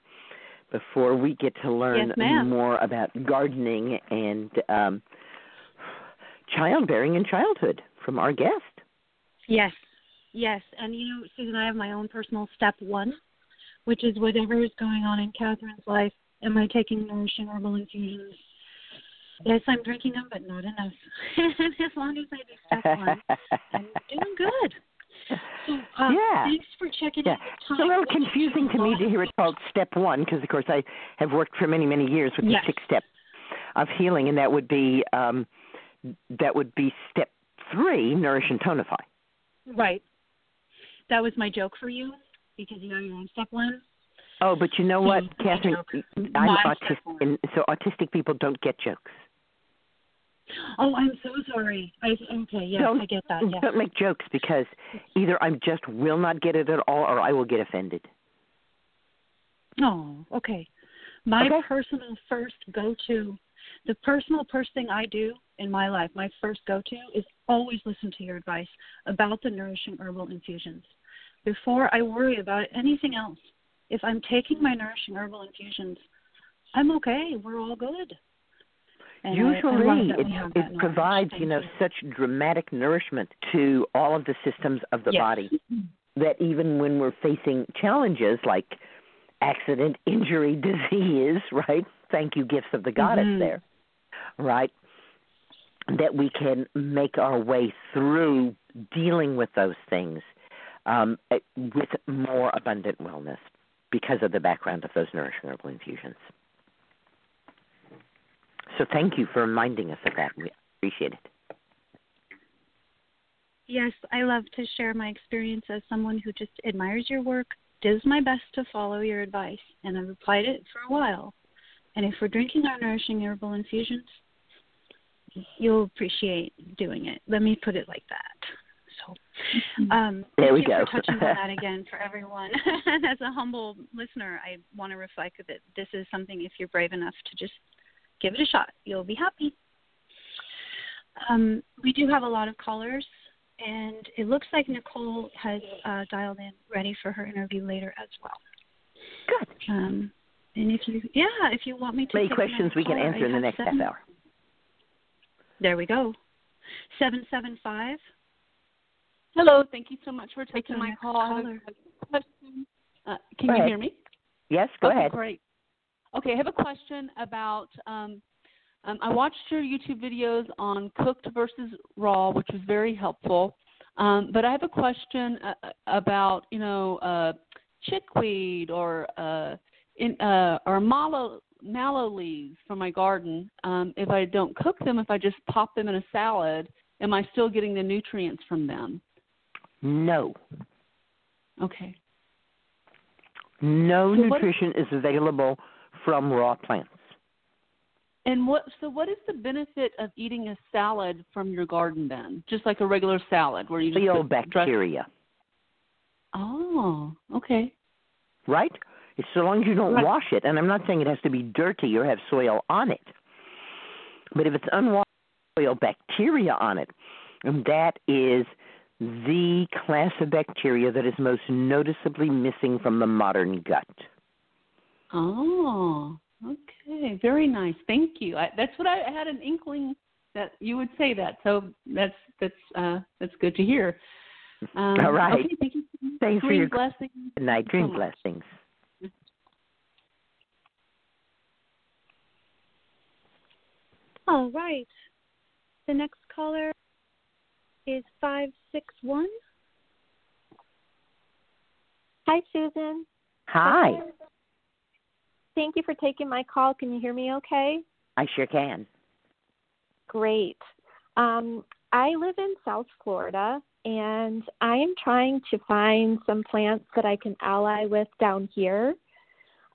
before we get to learn
Yes,
more about gardening and um, childbearing and childhood from our guest.
Yes, yes. And you know, Susun, I have my own personal step one, which is whatever is going on in Catherine's life. Am I taking nourishing herbal infusions? Yes, I'm drinking them, but not enough. as long as I do step one, I'm doing good. So, uh,
Yeah.
Thanks for checking
Yeah, it's a little
What did you
confusing to me to hear it called step one because, of course, I have worked for many, many years with
Yes.
the six steps of healing, and that would be um, that would be step three: nourish and tonify.
Right. That was my joke for you because you know you're on step one.
Oh, but you know what, Catherine? I'm autistic, and so autistic people don't get jokes.
Oh, I'm so sorry. I okay, yes,
don't,
I get that. Yes.
Don't make jokes because either I just will not get it at all, or I will get offended.
Oh, okay. My
Okay.
personal first go to, the personal first thing I do in my life, my first go to is always listen to your advice about the nourishing herbal infusions before I worry about anything else. If I'm taking my nourishing herbal infusions, I'm okay. We're all good. And I- I
Usually, it,
we have that
it provides you know such dramatic nourishment to all of the systems of the
Yes.
body that even when we're facing challenges like accident, injury, disease, right? Thank you, gifts of the goddess
Mhm.
there, right? That we can make our way through dealing with those things um, eh, with more abundant wellness because of the background of those nourishing herbal infusions. So thank you for reminding us of that. We appreciate it.
Yes, I love to share my experience as someone who just admires your work, does my best to follow your advice, and I've applied it for a while. And if we're drinking our nourishing herbal infusions, you'll appreciate doing it. Let me put it like that. So, um,
There
thank
we
you
go.
for touching on that again for everyone. as a humble listener, I want to reflect that this is something. If you're brave enough to just give it a shot, you'll be happy. Um, we do have a lot of callers, and it looks like Nicole has uh, dialed in, ready for her interview later as well.
Good.
Um, and if you, yeah, if you want me to,
Many questions
another
we can answer
I
in the
have
next half hour.
There we go. Seven seven five
Hello. Thank you so much for taking my call.
Caller.
Uh, can
Go
you
ahead.
hear me?
Yes, go
okay,
ahead.
Great. Okay, I have a question about. Um, um, I watched your YouTube videos on cooked versus raw, which was very helpful. Um, but I have a question uh, about, you know, uh, chickweed or uh, in, uh, or mallow mallow leaves from my garden. Um, if I don't cook them, if I just pop them in a salad, am I still getting the nutrients from them?
No.
Okay.
No
So
nutrition is available from raw plants.
And what? So, what is the benefit of eating a salad from your garden then? Just like a regular salad, where you just
Soil bacteria,
Oh, okay.
right? It's so long as you don't
Right.
wash it, and I'm not saying it has to be dirty or have soil on it, but if it's unwashed soil bacteria on it, and that is the class of bacteria that is most noticeably missing from the modern gut.
Oh, okay. Very nice. Thank you. I, that's what I, I had an inkling that you would say that. So that's that's uh, that's good to hear. Um,
All right.
Okay, thank you. so much.
Thanks for your
blessings.
Good night.
so
Dream
much.
blessings.
All right. The next caller is 561.
Hi, Susun.
Hi.
Thank you for taking my call. Can you hear me okay?
I sure can.
Great. Um, I live in South Florida, and I am trying to find some plants that I can ally with down here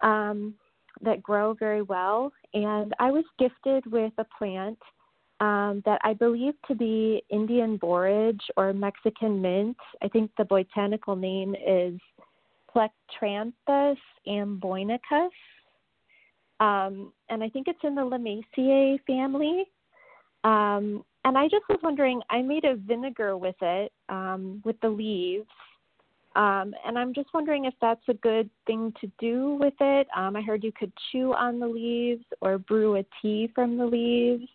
um, that grow very well. And I was gifted with a plant um, that I believe to be Indian borage or Mexican mint. I think the botanical name is Plectranthus amboinicus. Um, and I think it's in the Lamiaceae family. Um, and I just was wondering, I made a vinegar with it, um, with the leaves. Um, and I'm just wondering if that's a good thing to do with it. Um, I heard you could chew on the leaves or brew a tea from the leaves,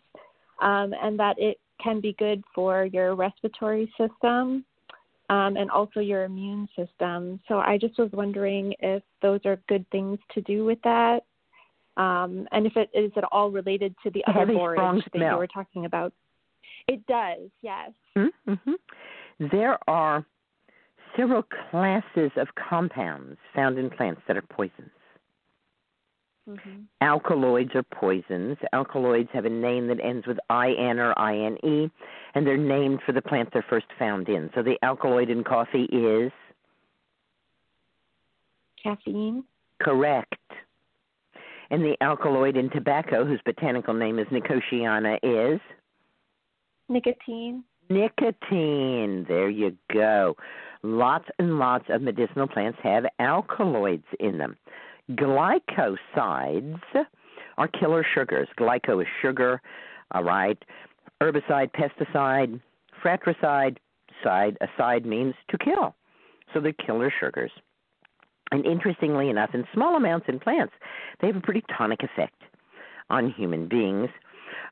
um, and that it can be good for your respiratory system um, and also your immune system. So I just was wondering if those are good things to do with that. Um, and if it is at all related to the
It
other borage that you were talking about. It does, yes.
Mm-hmm. There are several classes of compounds found in plants that are poisons.
Mm-hmm.
Alkaloids are poisons. Alkaloids have a name that ends with IN or INE, and they're named for the plant they're first found in. So the alkaloid in coffee is
Caffeine.
correct. And the alkaloid in tobacco, whose botanical name is Nicotiana, is
Nicotine.
Nicotine. There you go. Lots and lots of medicinal plants have alkaloids in them. Glycosides are killer sugars. Glyco is sugar, all right. Herbicide, pesticide, fratricide, side, aside means to kill. So they're killer sugars. And interestingly enough, in small amounts in plants, they have a pretty tonic effect on human beings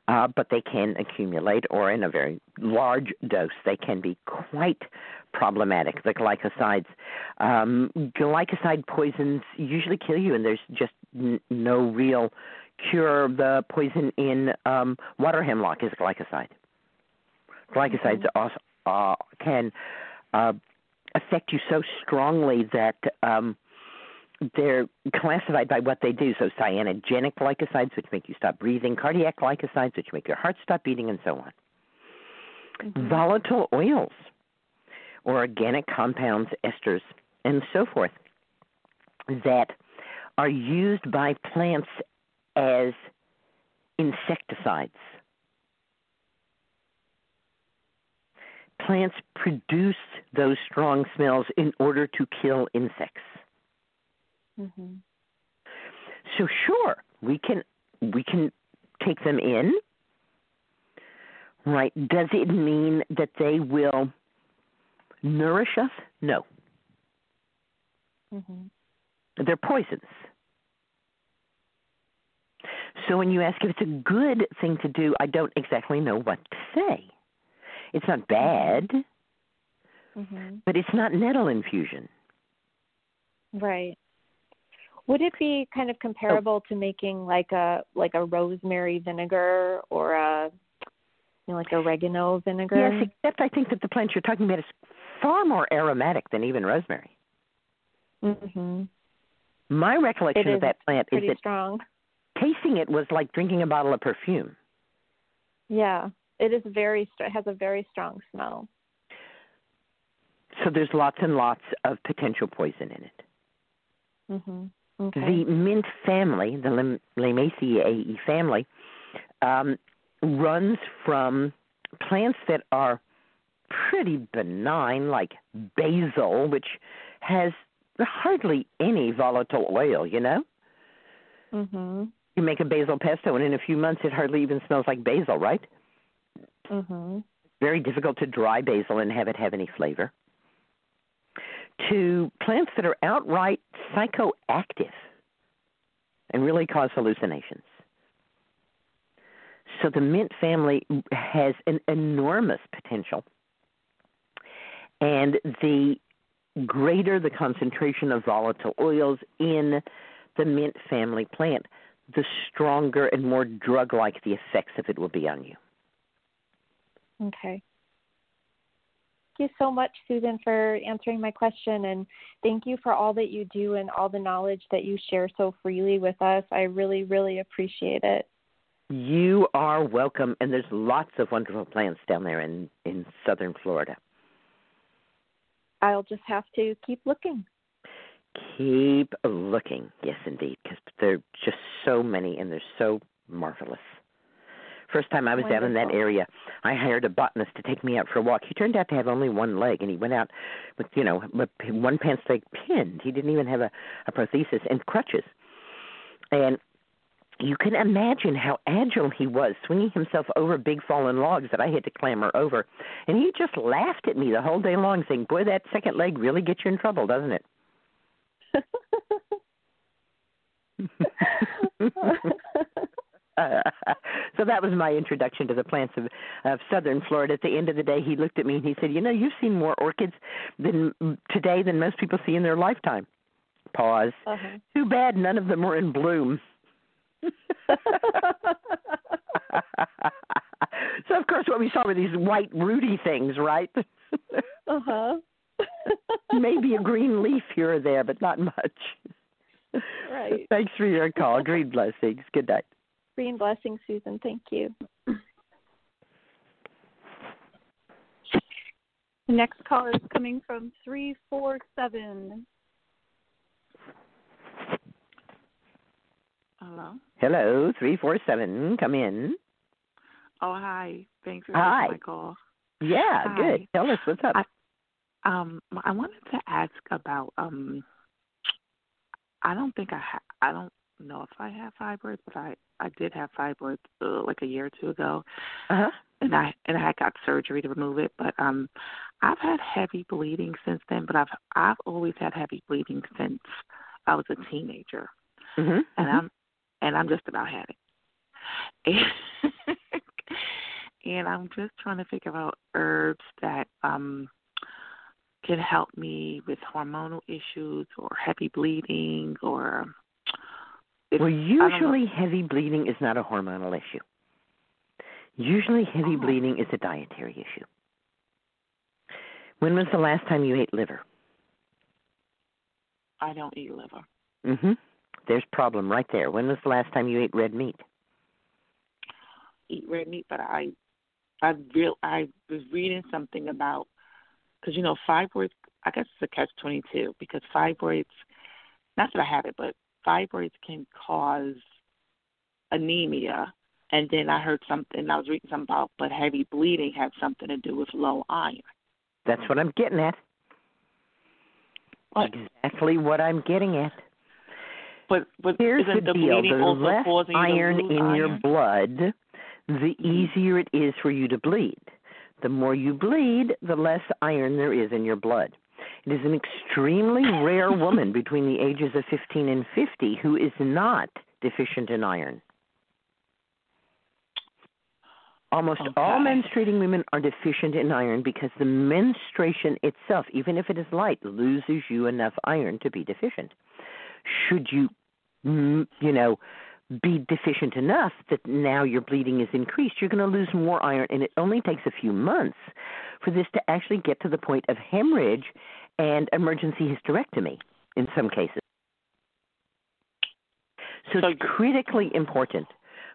uh, but they can accumulate, or in a very large dose, they can be quite problematic. The glycosides, um, glycoside poisons usually kill you, and there's just n- no real cure. The poison in um, water hemlock is glycoside. Glycosides also, uh, can uh, affect you so strongly that um, they're classified by what they do. So cyanogenic glycosides, which make you stop breathing, cardiac glycosides, which make your heart stop beating, and so on.
Mm-hmm.
Volatile oils, or organic compounds, esters, and so forth, that are used by plants as insecticides. Plants produce those strong smells in order to kill insects.
Mm-hmm.
So sure, we can we can take them in. Right. Does it mean that they will nourish us? No.
Mm-hmm.
They're poisons. So when you ask if it's a good thing to do, I don't exactly know what to say. It's not bad,
Mhm.
but it's not nettle infusion.
Right. Would it be kind of comparable to making like a like a rosemary vinegar or a you know like oregano vinegar?
Yes, except I think that the plant you're talking about is far more aromatic than even rosemary.
Mhm.
My recollection of that plant is
Pretty
that
strong.
tasting it was like drinking a bottle of perfume.
Yeah. It is very str- it has a very strong smell.
So there's lots and lots of potential poison in it.
Mhm. Okay.
The mint family, the Lim- Lamiaceae family, um, runs from plants that are pretty benign, like basil, which has hardly any volatile oil, you know?
Mhm.
You make a basil pesto, and in a few months, it hardly even smells like basil, right?
Mm-hmm.
Very difficult to dry basil and have it have any flavor. To plants that are outright psychoactive and really cause hallucinations. So the mint family has an enormous potential. And the greater the concentration of volatile oils in the mint family plant, the stronger and more drug like the effects of it will be on you.
Okay. Thank you so much, Susun, for answering my question, and thank you for all that you do and all the knowledge that you share so freely with us. I really, really appreciate it.
You are welcome, and there's lots of wonderful plants down there in, in southern Florida.
I'll just have to keep looking.
Keep looking, yes, indeed, because there are just so many, and they're so marvelous. First time I was down in that area, I hired a botanist to take me out for a walk. He turned out to have only one leg, and he went out with, you know, with one pants leg pinned. He didn't even have a, a prosthesis and crutches. And you can imagine how agile he was, swinging himself over big fallen logs that I had to clamber over. And he just laughed at me the whole day long, saying, Boy, that second leg really gets you in trouble, doesn't it? So that was my introduction to the plants of, of southern Florida. At the end of the day, he looked at me and he said, "You know, you've seen more orchids than today than most people see in their lifetime." Pause.
Uh-huh.
Too bad none of them were in bloom. so of course, what we saw were these white rooty things, right?
Uh huh.
Maybe a green leaf here or there, but not much.
Right.
Thanks for your call. Green blessings. Good night.
Green blessings, Susun. Thank you.
The next call is coming from 347.
Hello.
Hello, three four seven. Come in.
Oh, hi. Thanks for
Hi.
taking my call.
Yeah,
Hi.
good. Tell us what's up.
I, um, I wanted to ask about um. I don't think I ha- I don't know if I have fibroids, but I I did have fibroids uh, like a year or two ago,
uh-huh.
and I and I got surgery to remove it. But um, I've had heavy bleeding since then. But I've I've always had heavy bleeding since I was a teenager,
Mm-hmm.
and I'm and I'm just about had it. And, and I'm just trying to figure out herbs that um can help me with hormonal issues or heavy bleeding or
well,
I don't know.
usually heavy bleeding is not a hormonal issue. Usually heavy
Oh.
bleeding is a dietary issue. When was the last time you ate liver?
I don't eat liver.
Mm-hmm. There's problem right there. When was the last time you ate red meat?
Eat red meat, but I I real I was reading something about because you know fibroids. I guess it's a catch twenty two because fibroids. Not that I have it, but fibroids can cause anemia. And then I heard something. I was reading something about, but heavy bleeding had something to do with low iron.
That's what I'm getting at.
What?
Exactly what I'm getting at.
But but
Here's
isn't
the
the
deal:
bleeding
the less
causing you to
iron in your blood, the mm-hmm. easier it is for you to bleed. The more you bleed, the less iron there is in your blood. It is an extremely rare woman between the ages of 15 and 50 who is not deficient in iron. Almost
Okay.
all menstruating women are deficient in iron because the menstruation itself, even if it is light, loses you enough iron to be deficient. Should you, mm, you know, be deficient enough that now your bleeding is increased, you're going to lose more iron, and it only takes a few months for this to actually get to the point of hemorrhage and emergency hysterectomy in some cases. So, it's critically important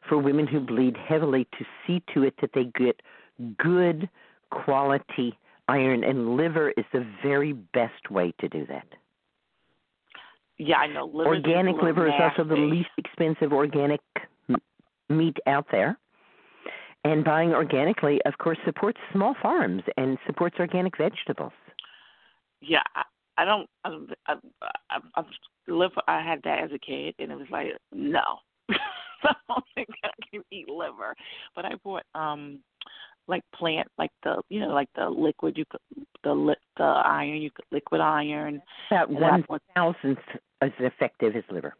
for women who bleed heavily to see to it that they get good quality iron, and liver is the very best way to do that.
Yeah, I know. Liver's
organic liver is also the least expensive organic meat out there. And buying organically, of course, supports small farms and supports organic vegetables.
Yeah, I, I don't. I, I, I, I liver. I had that as a kid, and it was like no. I don't think I can eat liver. But I bought um like plant like the you know like the liquid you could the li- the iron you could liquid iron. I
one thousandth as effective as liver.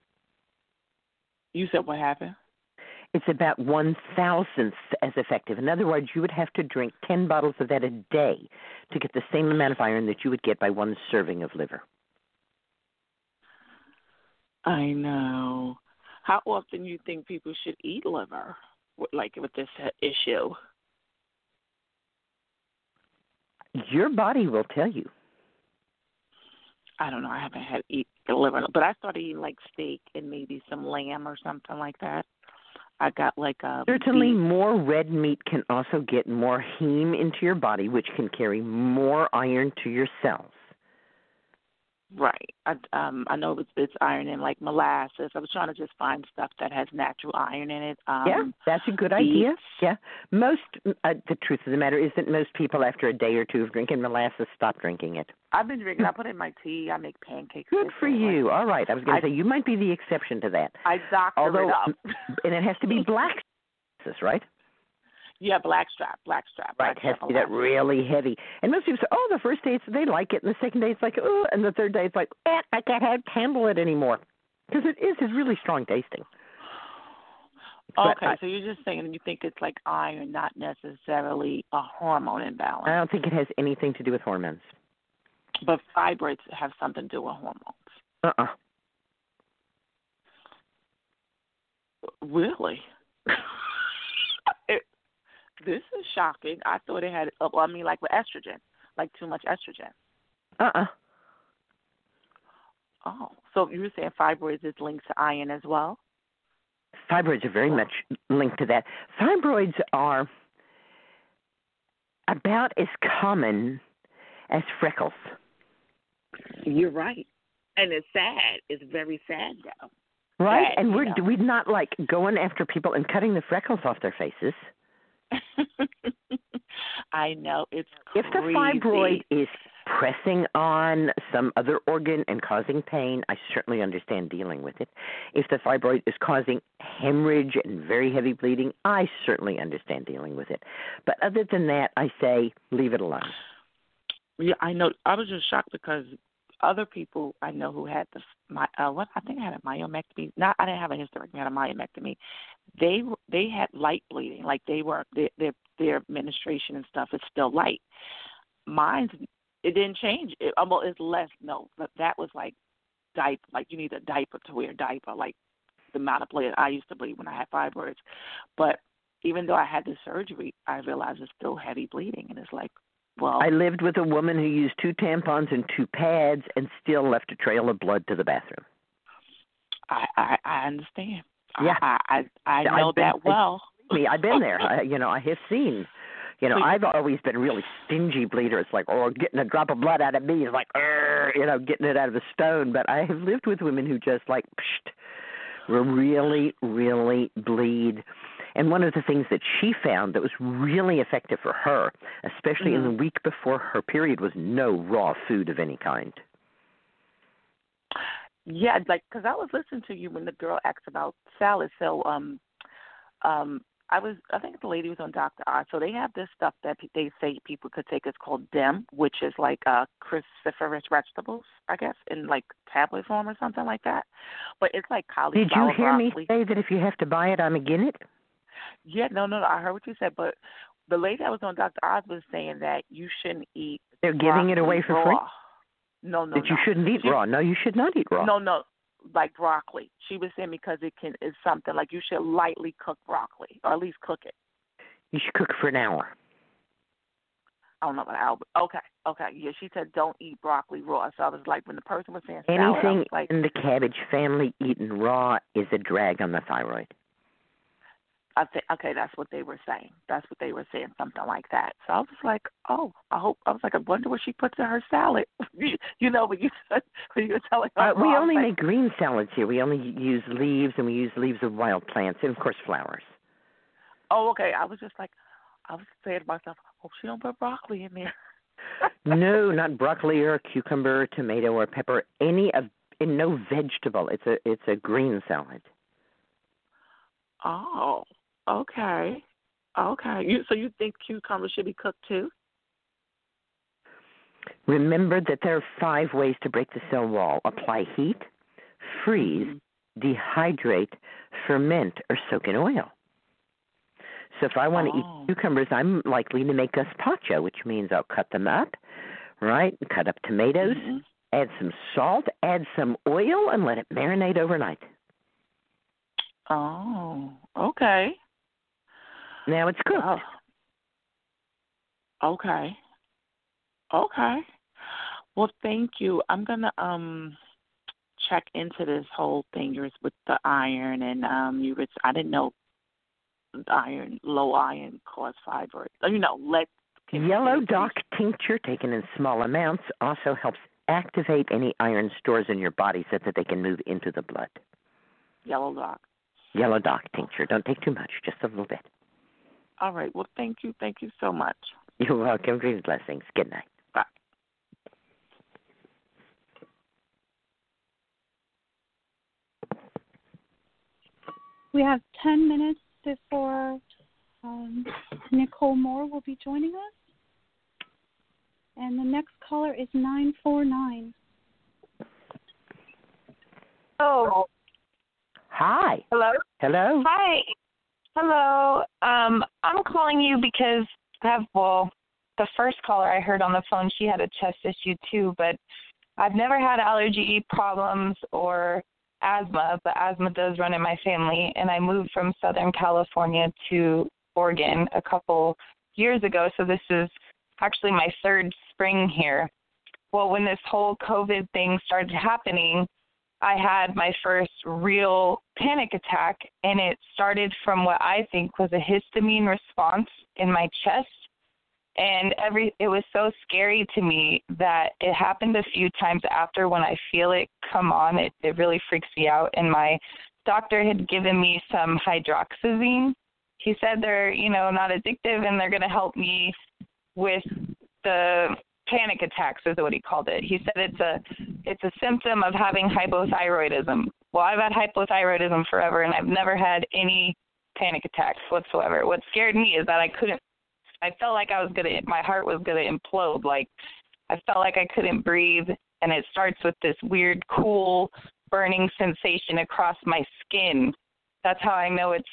You said what happened?
It's about one thousandth as effective. In other words, you would have to drink ten bottles of that a day to get the same amount of iron that you would get by one serving of liver.
I know. How often you think people should eat liver, like with this issue?
Your body will tell you.
I don't know. I haven't had eat liver, but I started eating like steak and maybe some lamb or something like that. I got like a
Certainly,
beef.
more red meat can also get more heme into your body, which can carry more iron to your cells.
Right. I um I know it's it's iron in like molasses. I was trying to just find stuff that has natural iron in it. Um
yeah, that's a good
beets.
idea. Yeah, most uh, the truth of the matter is that most people, after a day or two of drinking molasses, stop drinking it.
I've been drinking. I put it in my tea. I make pancakes.
Good for you. All right, I was going to say you might be the exception to that.
I doctor
Although,
it up.
and it has to be black, molasses, right?
Yeah, black strap, blackstrap, blackstrap.
Right, it has to be that really heavy. And most people say, "Oh, the first day it's, they like it, and the second day it's like, oh," and the third day it's like, eh, I can't have- handle it anymore," because it is it's really strong tasting.
Okay,
I-
so you're just saying you think it's like iron, not necessarily a hormone imbalance.
I don't think it has anything to do with hormones.
but fibroids have something to do with hormones.
Uh uh
Really? it, this is shocking. I thought it had. uh, Well, I mean, like with estrogen, like too much estrogen.
Uh uh
Oh, so you were saying fibroids is linked to iron as well?
Fibroids are very much linked to that. Fibroids are about as common as freckles.
You're right, and it's sad. It's very sad though.
Right, and we're
know.
we're not like going after people and cutting the freckles off their faces.
I know it's crazy.
If the fibroid is pressing on some other organ and causing pain, I certainly understand dealing with it. If the fibroid is causing hemorrhage and very heavy bleeding, I certainly understand dealing with it. But other than that, I say leave it alone.
Yeah, I know. I was just shocked because other people I know who had the my uh, what I think I had a myomectomy. Not I didn't have a hysterectomy. I had a myomectomy. They they had light bleeding. Like they were their their their administration and stuff is still light. Mine's it didn't change. It um, well, it's less. No, but that was like diaper. Like you need a diaper to wear a diaper. Like the amount of blood I used to bleed when I had fibroids. But even though I had the surgery, I realized it's still heavy bleeding, and it's like, well,
I lived with a woman who used two tampons and two pads and still left a trail of blood to the bathroom.
I I, I understand.
Yeah.
I I, I know
been-
that well.
me. I've been there. I, you know, I have seen. You know, I've always been really stingy bleeder. It's like, oh, getting a drop of blood out of me is like, you know, getting it out of a stone. But I have lived with women who just like, psht, will really, really bleed. And one of the things that she found that was really effective for her, especially in the week before her period, was no raw food of any kind.
Yeah, like because I was listening to you when the girl asked about salad. So um, um, I was I think the lady was on Dr. Oz. So they have this stuff that they say people could take. It's called DIM, which is like uh cruciferous vegetables, I guess, in like tablet form or something like that. But it's like
Did you
cauliflower
hear me say that if you have to buy it, I'm against it?
Yeah, no, no, no. I heard what you said, but the lady I was on Dr. Oz was saying that you shouldn't eat.
They're giving it away for
raw.
free.
No, no,
that you shouldn't eat
She-
raw. No, you should not eat raw.
No, no, like broccoli. She was saying because it can is something like you should lightly cook broccoli or at least cook it.
You should cook it for an hour.
I don't know about Albert. Okay, okay. Yeah, she said don't eat broccoli raw. So I was like, when the person was saying salad,
Anything
was like,
in the cabbage family eaten raw is a drag on the thyroid.
I think okay, that's what they were saying. That's what they were saying, something like that. So I was like, oh, I hope. I was like, I wonder what she puts in her salad. you, know, when you when you were telling her,
Uh, we only
like,
make green salads here. We only use leaves, and we use leaves of wild plants, and of course flowers.
Oh, okay. I was just like, I was saying to myself, hope she don't put broccoli in there.
no, not broccoli or cucumber, or tomato or pepper. Any of in no vegetable. It's a it's a green salad.
Oh, okay, okay. You so you think cucumbers should be cooked too?
Remember that there are five ways to break the cell wall: apply heat, freeze, dehydrate, ferment, or soak in oil. So if I want to
Oh.
eat cucumbers, I'm likely to make gazpacho, which means I'll cut them up, right? Cut up tomatoes,
Mm-hmm.
add some salt, add some oil, and let it marinate overnight.
Oh, okay.
Now it's cooked.
Oh. Okay. Okay. Well, thank you. I'm gonna um check into this whole thing yours with the iron and um you were I didn't know iron low iron cause fibroid. Oh, You know, let
Yellow dock tincture taken in small amounts also helps activate any iron stores in your body so that they can move into the blood.
yellow dock.
Yellow dock tincture. Don't take too much, just a little bit.
All right. Well, thank you. Thank you so much.
You're welcome. Dreams blessings. Good night.
Bye.
We have 10 minutes before um, Nicole Moore will be joining us. And the next caller is 949.
Oh,
Hi.
hello.
Hello.
Hi. Hello. Um, I'm calling you because I have well, the first caller I heard on the phone, she had a chest issue too, but I've never had allergy problems or asthma, but asthma does run in my family, and I moved from Southern California to Oregon a couple years ago, so this is actually my third spring here. Well, when this whole COVID thing started happening, I had my first real panic attack, and it started from what I think was a histamine response in my chest. And every it was so scary to me that it happened a few times after when I feel it come on. It it really freaks me out. And my doctor had given me some hydroxyzine. He said they're you know not addictive and they're going to help me with the panic attacks is what he called it. He said it's a it's a symptom of having hypothyroidism. Well, I've had hypothyroidism forever and I've never had any panic attacks whatsoever. What scared me is that I couldn't I felt like I was going to my heart was going to implode like I felt like I couldn't breathe and it starts with this weird cool burning sensation across my skin. That's how I know it's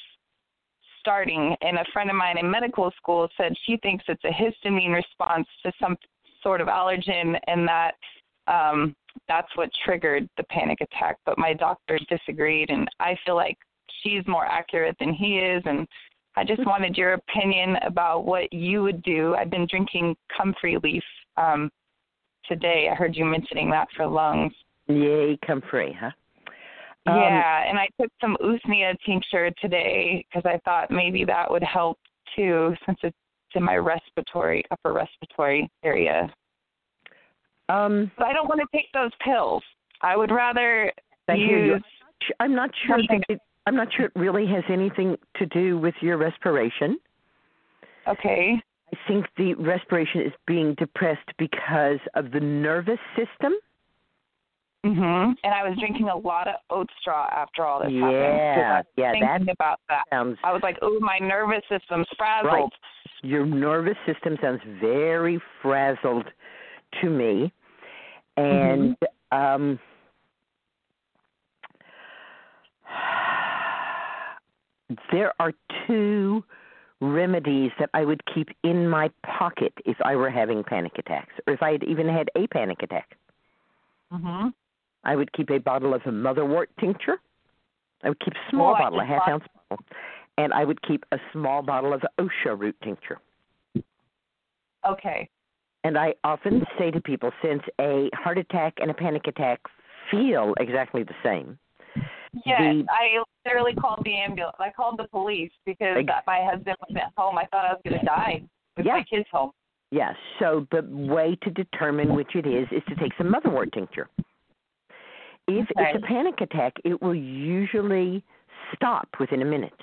starting. And a friend of mine in medical school said she thinks it's a histamine response to some sort of allergen and that um that's what triggered the panic attack. But my doctor disagreed and I feel like she's more accurate than he is and I just wanted your opinion about what you would do. I've been drinking comfrey leaf um today. I heard you mentioning that for lungs.
Yay, comfrey, huh? Um,
yeah, and I took some usnea tincture today because I thought maybe that would help too, since it's in my respiratory, upper respiratory area.
Um,
but I don't want to take those pills. I would rather
I
use.
I'm not sure. it, I'm not sure it really has anything to do with your respiration.
Okay.
I think the respiration is being depressed because of the nervous system.
Mhm. And I was drinking a lot of oat straw after all this happened. 'cause
Yeah,
I was
yeah,
thinking
that
about that.
sounds
I was like, "Oh, my nervous system's frazzled."
right. Your nervous system sounds very frazzled to me, and um, there are two remedies that I would keep in my pocket if I were having panic attacks, or if I had even had a panic attack.
Mhm.
I would keep a bottle of a motherwort tincture. I would keep a small
Oh,
bottle, a half ounce bottle, and I would keep a small bottle of osha root tincture.
Okay.
And I often say to people, since a heart attack and a panic attack feel exactly the same,
Yes,
The-
I literally called the ambulance. I called the police because
Ex-
my husband was at home. I thought I was going to die with
Yeah.
my kids home.
yes. So the way to determine which it is is to take some motherwort tincture. If
Okay.
it's a panic attack, it will usually stop within a minute.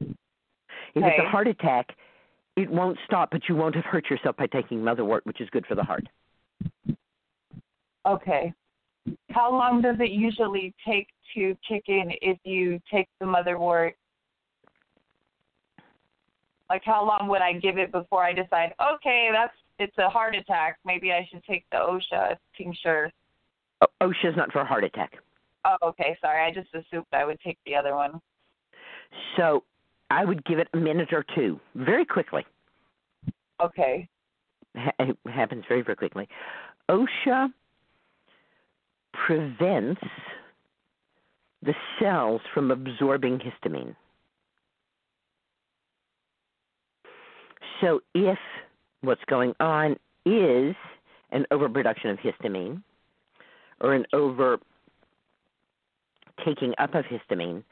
If it's a heart attack, it won't stop, but you won't have hurt yourself by taking motherwort, which is good for the heart.
Okay. How long does it usually take to kick in if you take the motherwort? Like how long would I give it before I decide, okay, that's it's a heart attack. Maybe I should take the osha tincture.
Oh, osha's not for a heart attack.
Oh, okay, sorry. I just assumed I would take the other one.
So I would give it a minute or two, very quickly.
Okay.
Ha- It happens very, very quickly. osha prevents the cells from absorbing histamine. So if what's going on is an overproduction of histamine or an over taking up of histamine,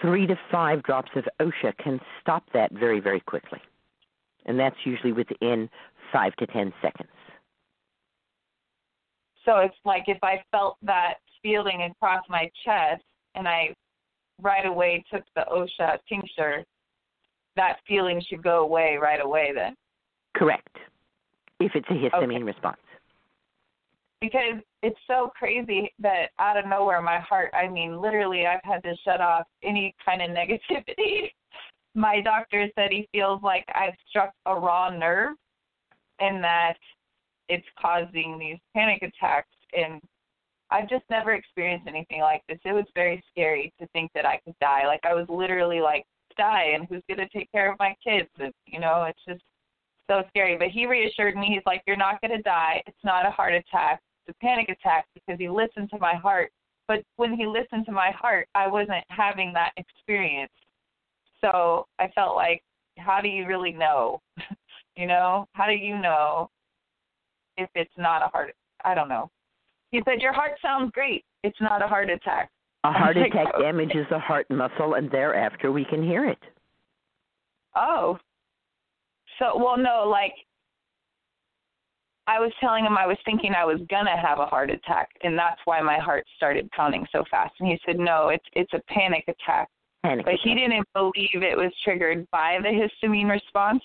three to five drops of osha can stop that very, very quickly. And that's usually within five to ten seconds.
So it's like if I felt that feeling across my chest and I right away took the osha tincture, that feeling should go away right away then.
Correct. If it's a histamine response.
Because it's so crazy that out of nowhere my heart, I mean, literally I've had to shut off any kind of negativity. My doctor said he feels like I've struck a raw nerve and that it's causing these panic attacks and I've just never experienced anything like this. It was very scary to think that I could die. Like I was literally like die and who's going to take care of my kids and you know, it's just so scary. But he reassured me. He's like, "You're not going to die. It's not a heart attack. A panic attack because he listened to my heart." But when he listened to my heart, I wasn't having that experience. So I felt like, how do you really know? you know, how do you know if it's not a heart? I don't know. He said, "Your heart sounds great. It's not a heart attack."
A heart
like,
attack
"Okay."
damages the heart muscle, and thereafter we can hear it.
Oh. So, well, no, like I was telling him I was thinking I was gonna have a heart attack, and that's why my heart started pounding so fast. And he said, "No, it's it's a panic attack."
Panic
but he didn't believe it was triggered by the histamine response.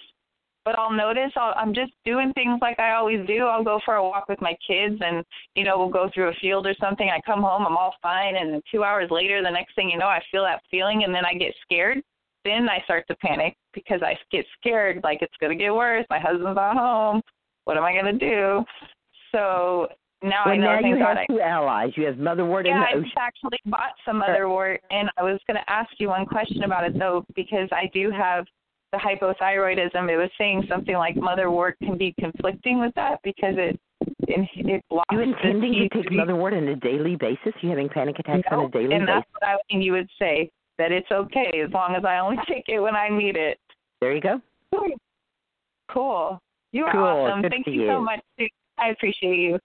But I'll notice I'll, I'm just doing things like I always do. I'll go for a walk with my kids, and you know we'll go through a field or something. I come home, I'm all fine, and two hours later, the next thing you know, I feel that feeling, and then I get scared. Then I start to panic because I get scared, like it's gonna get worse. My husband's not home. What am I gonna do? So now
well,
I know
now you have
I
two allies. You have motherwort
yeah, I
and the
just
osha.
actually bought some motherwort, uh, and I was going to ask you one question about it though, because I do have the hypothyroidism. It was saying something like motherwort can be conflicting with that because it it, it blocks.
You intending to take motherwort on a daily basis? You having panic attacks on a daily
and
basis?
And that's what I mean. You would say that it's okay as long as I only take it when I need it.
There you go. Hmm.
Cool. You are
Cool.
awesome.
Good
Thank
for
you so much. I appreciate you.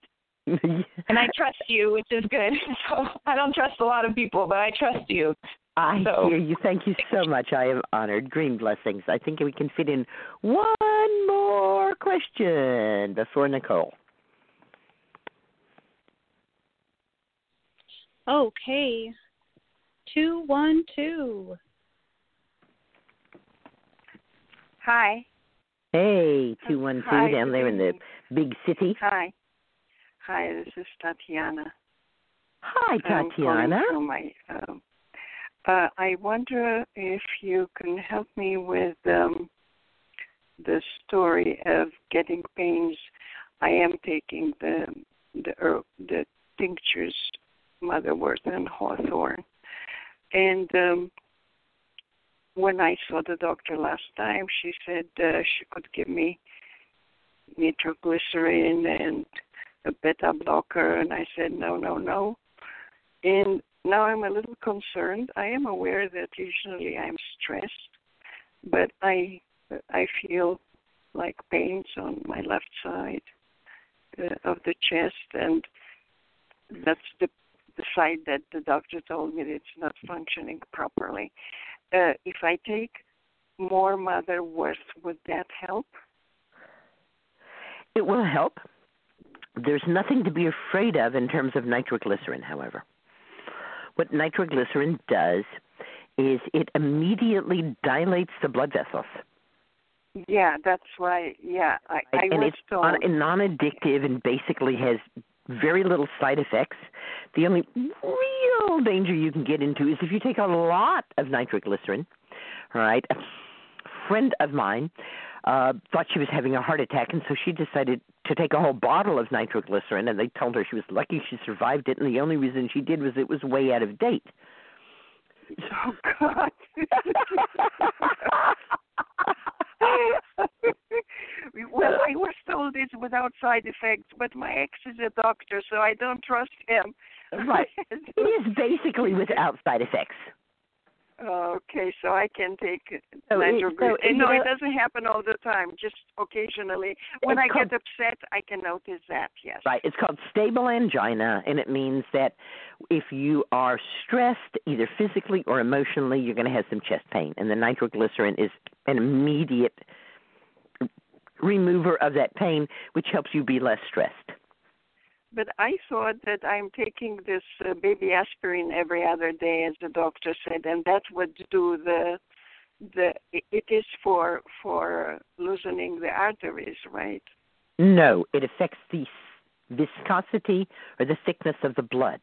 and I trust you, which is good. So I don't trust a lot of people, but I trust you.
I
So-
hear you. Thank you so much. I am honored. Green blessings. I think we can fit in one more question before Nicole.
Okay. Two one two.
Hi.
Hey, two one two
Hi,
down
good
there in the big city.
Hi. Hi, this is Tatiana.
Hi, Tatiana.
my, um, uh, I wonder if you can help me with um, the story of getting pains. I am taking the the herb, the tinctures, motherwort and hawthorn, and um, when I saw the doctor last time, she said uh, she could give me nitroglycerin and a beta blocker, and I said no, no, no. And now I'm a little concerned. I am aware that usually I'm stressed, but I I feel like pains on my left side uh, of the chest, and that's the the side that the doctor told me it's not functioning properly. Uh, if I take more motherwort, would that help?
It will help. There's nothing to be afraid of in terms of nitroglycerin, however. What nitroglycerin does is it immediately dilates the blood vessels.
Yeah, that's why. Yeah, I, I
and it's non- non-addictive and basically has very little side effects. The only real danger you can get into is if you take a lot of nitroglycerin. All right, a friend of mine uh thought she was having a heart attack, and so she decided to take a whole bottle of nitroglycerin. And they told her she was lucky she survived it, and the only reason she did was it was way out of date.
Oh God. well, I was told it's without side effects, but my ex is a doctor, so I don't trust him.
Right. it is basically without side effects.
Okay, so I can take
So
nitroglycerin.
so,
no, it doesn't happen all the time. Just occasionally, when I
called-
get upset, I can notice that. Yes.
Right. It's called stable angina, and it means that if you are stressed, either physically or emotionally, you're going to have some chest pain. And the nitroglycerin is an immediate remover of that pain, which helps you be less stressed.
But I thought that I'm taking this uh, baby aspirin every other day, as the doctor said, and that would do the the. It is for for loosening the arteries, right?
No, it affects the viscosity or the thickness of the blood.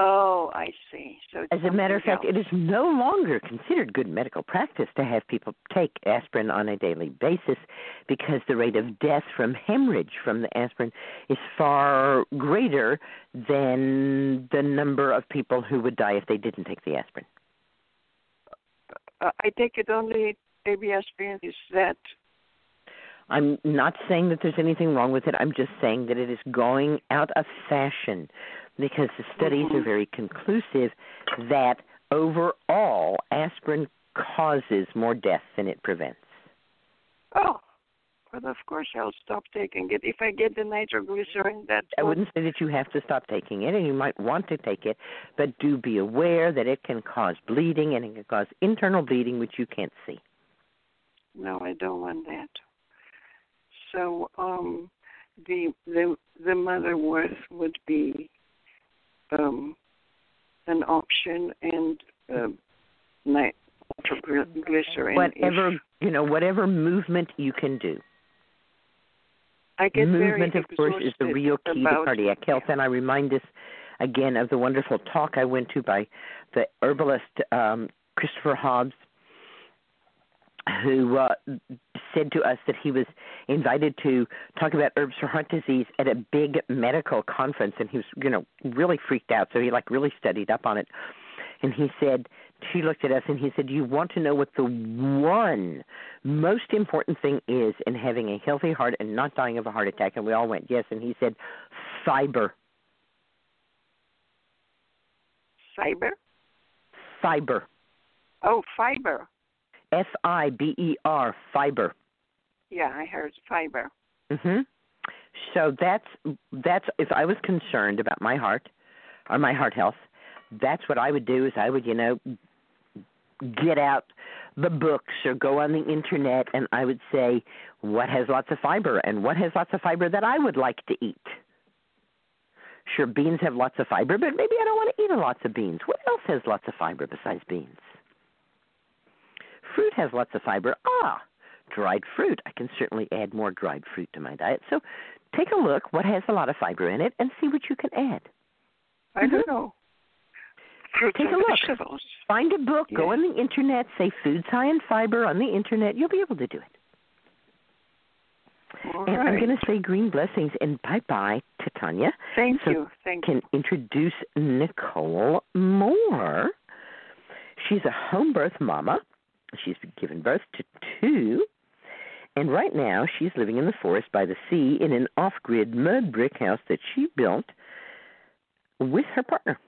Oh, I see. So
As a matter of fact, it
else.
is no longer considered good medical practice to have people take aspirin on a daily basis because the rate of death from hemorrhage from the aspirin is far greater than the number of people who would die if they didn't take the aspirin.
Uh, I take it only baby aspirin. Is that
I'm not saying that there's anything wrong with it. I'm just saying that it is going out of fashion because the studies are very conclusive that overall aspirin causes more death than it prevents.
oh? Well, of course I'll stop taking it if I get the nitroglycerin. That
I
would-
wouldn't say that you have to stop taking it, and you might want to take it, but do be aware that it can cause bleeding and it can cause internal bleeding, which you can't see.
No, I don't want that. So, um, the the the motherwort would be um, an option, and uh, nitroglycerin.
Whatever
if-
you know, whatever movement you can do.
I get very
movement, of course, is the real key to cardiac health. And I remind us again of the wonderful talk I went to by the herbalist um, Christopher Hobbs, who uh, said to us that he was invited to talk about herbs for heart disease at a big medical conference, and he was, you know, really freaked out. So he like really studied up on it. And he said, she looked at us and he said, You want to know what the one most important thing is in having a healthy heart and not dying of a heart attack? And we all went, Yes. And he said, Fiber.
Fiber?
Fiber.
Oh, fiber.
F I B E R, fiber.
Yeah, I heard fiber.
Mhm. So that's that's if I was concerned about my heart or my heart health, that's what I would do is I would, you know, get out the books or go on the internet and I would say what has lots of fiber and what has lots of fiber that I would like to eat. Sure, beans have lots of fiber, but maybe I don't want to eat lots of beans. What else has lots of fiber besides beans? Fruit has lots of fiber. Ah, dried fruit. I can certainly add more dried fruit to my diet. So take a look what has a lot of fiber in it and see what you can add.
I don't know. Fruits
Take a look.
vegetables.
Find a book, go on the internet, say foods high in fiber on the internet. You'll be able to do it.
All
and I'm going to say green blessings and bye bye to Tanya.
Thank
so
you. Thank you.
can introduce Nicole Moore. She's a home birth mama She's given birth to two. And right now, she's living in the forest by the sea in an off grid mud brick house that she built with her partner.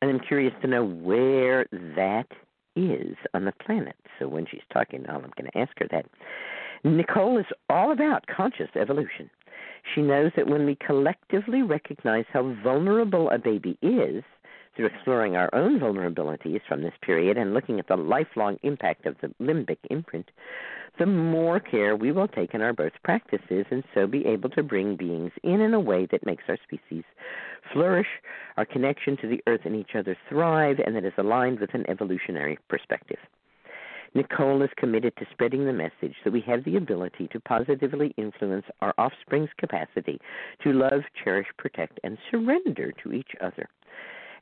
And I'm curious to know where that is on the planet. So when she's talking I'm going to ask her that. Nicole is all about conscious evolution. She knows that when we collectively recognize how vulnerable a baby is, through exploring our own vulnerabilities from this period and looking at the lifelong impact of the limbic imprint, the more care we will take in our birth practices and so be able to bring beings in in a way that makes our species flourish, our connection to the earth and each other thrive, and that is aligned with an evolutionary perspective. Nicole is committed to spreading the message that we have the ability to positively influence our offspring's capacity to love, cherish, protect, and surrender to each other,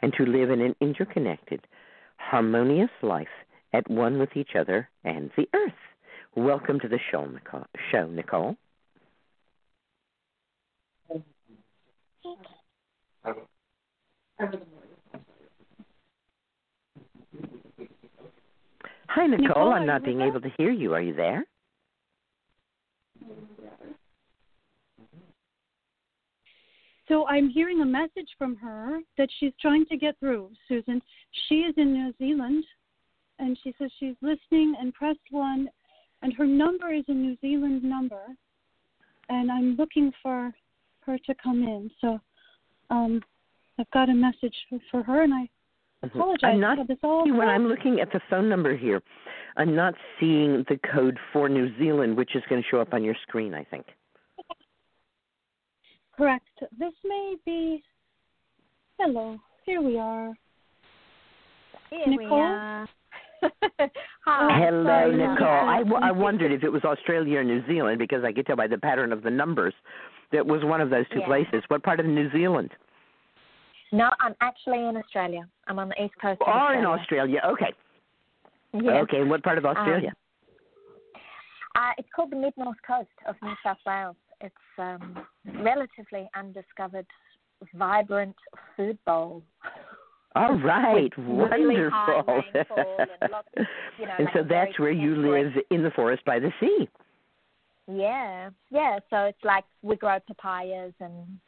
and to live in an interconnected, harmonious life at one with each other and the earth. Welcome to the show, Nicole. Show, Nicole. Hi, Nicole.
Nicole,
I'm not being
with
able to hear you. Are you there?
So I'm hearing a message from her that she's trying to get through, Susun. She is in New Zealand, and she says she's listening and pressed one, and her number is a New Zealand number, and I'm looking for her to come in. So um, I've got a message for, for her, and I apologize.
I'm not when I'm looking at the phone number here. I'm not seeing the code for New Zealand, which is going to show up on your screen. I think.
Correct. This may be. Hello, here we are.
Here we are. Hi.
Hello,
sorry
Nicole.
about
I,
that.
w- I wondered if it was Australia or New Zealand because I could tell by the pattern of the numbers that was one of those two
Yeah.
places. What part of New Zealand?
No, I'm actually in Australia. I'm on the east coast.
You
of
are in
Australia.
Australia. Okay.
Yes.
Okay. And what part of Australia?
Uh, it's called the Mid North Coast of New South Wales. It's um, relatively undiscovered, vibrant food bowl.
All right.
with really
Wonderful.
and lots you know,
and so that's where you live in the forest by the sea.
Yeah, yeah. So it's like we grow papayas and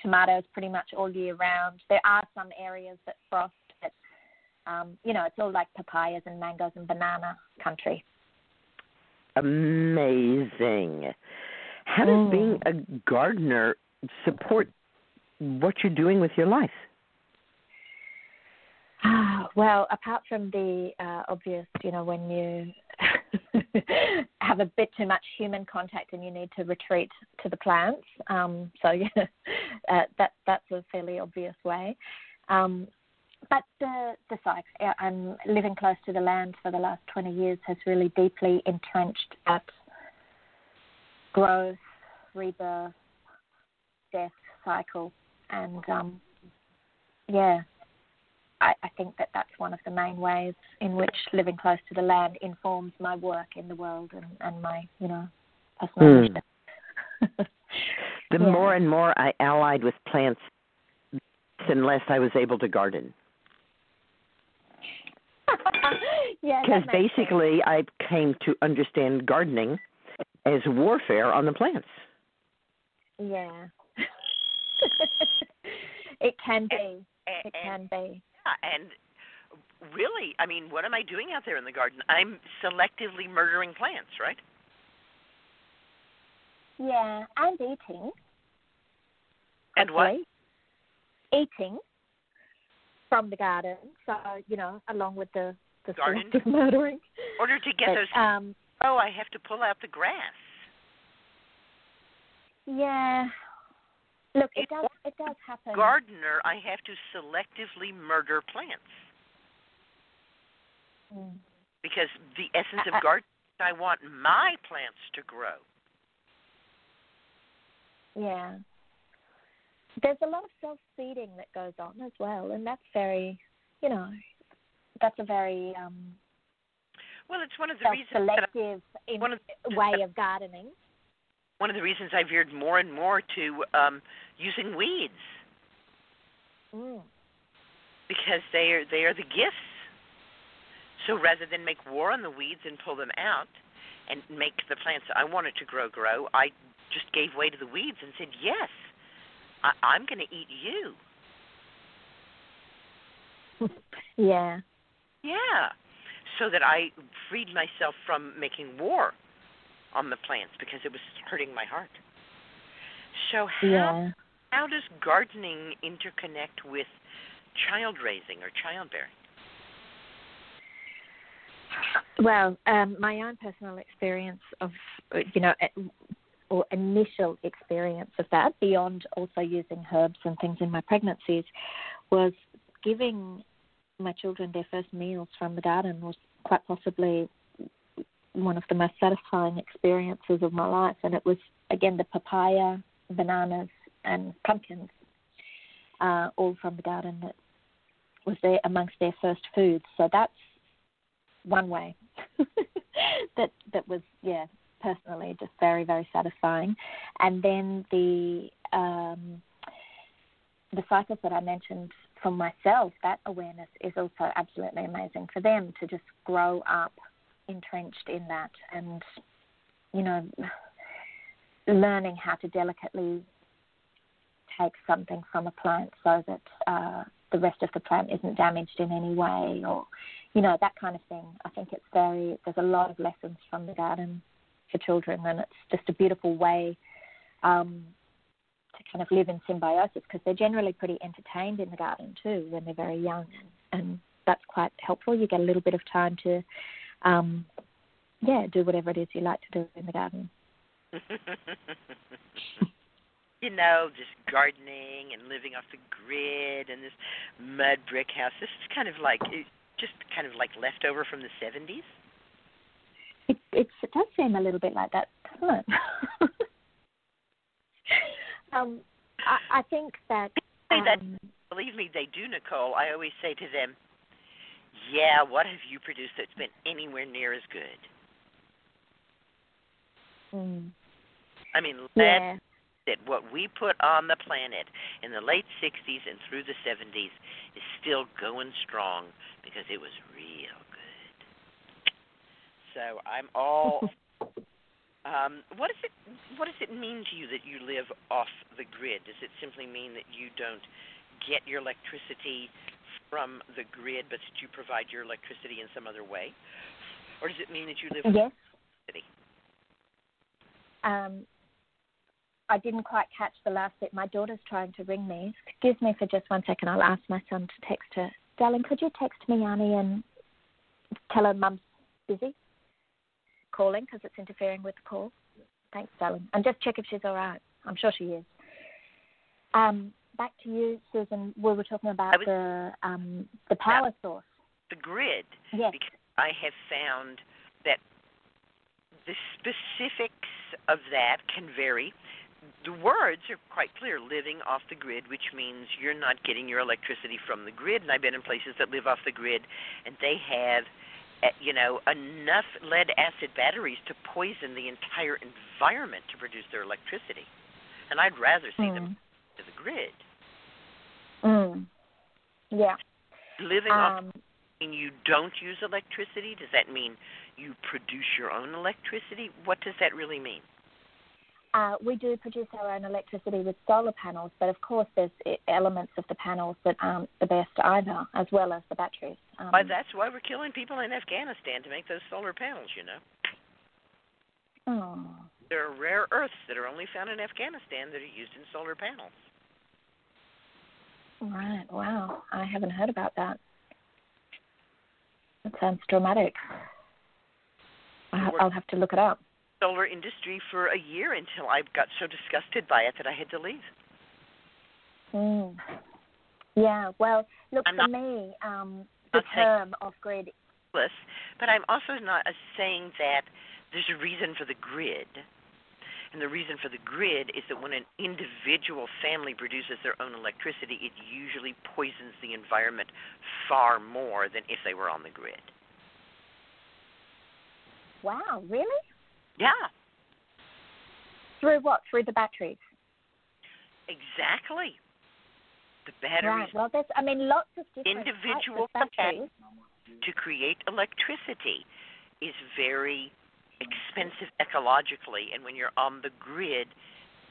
tomatoes pretty much all year round. There are some areas that frost, but um, you know, it's all like papayas and mangoes and banana country.
Amazing. How does
Mm.
being a gardener support what you're doing with your life?
well, apart from the uh, obvious, you know, when you have a bit too much human contact and you need to retreat to the plants. Um, so yeah, uh, that that's a fairly obvious way. Um, but the the uh, I'm living close to the land for the last 20 years, has really deeply entrenched that growth, rebirth, death cycle, and um, yeah, I, I think that that's one of the main ways in which living close to the land informs my work in the world and, and my, you know, personal mission.
The
Yeah.
more and more I allied with plants, the less I was able to garden. Because
makes
basically, I came to understand gardening as warfare on the plants.
Yeah. it can be. It can be.
Yeah, and really, I mean, what am I doing out there in the garden? I'm selectively murdering plants, right?
Yeah, and eating.
And what?
Eating from the garden. So, you know, along with the, the
Garden?
selective murdering.
In order to get
But,
those,
um,
oh, I have to pull out the grass.
Yeah. Look, it does it does happen.
Gardener, I have to selectively murder plants
Mm.
because the essence
I-
of gardening, I want my plants to grow.
Yeah. There's a lot of self feeding that goes on as well, and that's very, you know, that's a very um,
Well, it's one of the reasons that I-
in
one of
way of gardening.
one of the reasons I veered more and more to um, using weeds
Mm.
because they are they are the gifts.
So rather than make war on the weeds and pull them out and make the plants I wanted to grow grow, I just gave way to the weeds and said, "Yes, I, I'm going to eat you."
yeah.
Yeah. So that I freed myself from making war on the plants because it was hurting my heart. So how
Yeah.
how does gardening interconnect with child raising or childbearing?
Well, um, my own personal experience of, uh, you know, or initial experience of that, beyond also using herbs and things in my pregnancies, was giving my children their first meals from the garden was quite possibly one of the most satisfying experiences of my life. And it was, again, the papaya, bananas, and pumpkins, uh, all from the garden that was there amongst their first foods. So that's one way that that was yeah personally just very very satisfying and then the um the cycles that i mentioned from myself that awareness is also absolutely amazing for them to just grow up entrenched in that and you know learning how to delicately take something from a plant so that uh, the rest of the plant isn't damaged in any way or you know that kind of thing. I think it's very there's a lot of lessons from the garden for children and it's just a beautiful way um, to kind of live in symbiosis because they're generally pretty entertained in the garden too when they're very young and, and that's quite helpful you get a little bit of time to um, yeah do whatever it is you like to do in the garden
you know, just gardening and living off the grid and this mud brick house. This is kind of like it, just kind of like leftover from the 70s.
it, it's, it does seem a little bit like that doesn't it um, I, I think that
Say that
um,
believe me, they do, Nicole. I always say to them, "Yeah, what have you produced that's been anywhere near as good?"
mm,
I mean,
yeah
that what we put on the planet in the late 60s and through the 70s is still going strong because it was real good. So I'm all. um, what does it What does it mean to you that you live off the grid? Does it simply mean that you don't get your electricity from the grid, but that you provide your electricity in some other way, or does it mean that you live
yes
city?
um, I didn't quite catch the last bit. My daughter's trying to ring me. Excuse me for just one second. I'll ask my son to text her. Darling, could you text me, Annie, and tell her mum's busy calling because it's interfering with the call? Thanks, darling. And just check if she's all right. I'm sure she is. Um, back to you, Susun. We were talking about
was-
the um, the power source.
the grid
Yes.
because I have found that the specifics of that can vary. The words are quite clear living off the grid, which means you're not getting your electricity from the grid. And I've been in places that live off the grid, and they have, you know, enough lead acid batteries to poison the entire environment to produce their electricity. And I'd rather see them to the grid.
Mm. Yeah.
Living off
Um,
mean you don't use electricity? Does that mean you produce your own electricity? What does that really mean?
Uh, we do produce our own electricity with solar panels, but of course there's elements of the panels that aren't the best either, as well as the batteries. Um,
Why, that's why we're killing people in Afghanistan to make those solar panels, you know.
oh,
There are rare earths that are only found in Afghanistan that are used in solar panels.
right. Wow. I haven't heard about that. That sounds dramatic. I'll have to look it up.
Solar industry for a year until I got so disgusted by it that I had to leave.
Mm. Yeah. Well, look
I'm
for
not-
me. Um, the term off grid.
But I'm also not saying that there's a reason for the grid. And the reason for the grid is that when an individual family produces their own electricity, it usually poisons the environment far more than if they were on the grid.
Wow. Really?
Yeah,
Through what? Through the batteries.
exactly. The
Right.
batteries,
Well, there's. I mean, lots of different
individual
types of batteries.
to create electricity is very expensive ecologically, and when you're on the grid,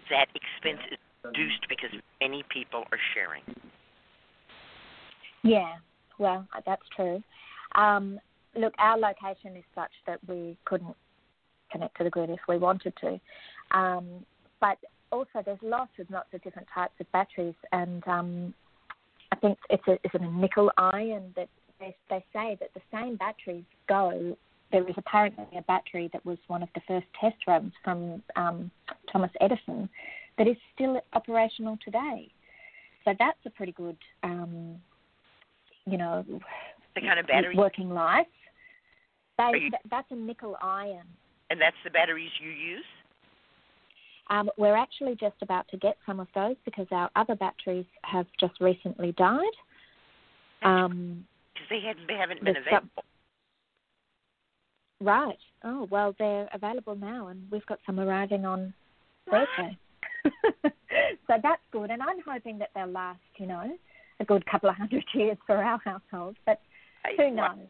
that expense is reduced because many people are sharing.
Yeah, well, that's true. Um, look, our location is such that we couldn't connect to the grid if we wanted to. Um, but also, there's lots and lots of different types of batteries, and um, I think it's a, it's a nickel iron that they, they say that the same batteries go. There is apparently a battery that was one of the first test runs from um, Thomas Edison that is still operational today. So that's a pretty good, um, you know,
the kind of battery
working life. They,
you,
that's a nickel iron.
And that's the batteries you use?
Um, we're actually just about to get some of those because our other batteries have just recently died. Um,
because they haven't, they haven't been
some-
available.
right. Oh, well, they're available now, and we've got some arriving on Thursday. so that's good, and I'm hoping that they'll last, you know, a good couple of hundred years for our household. But who knows?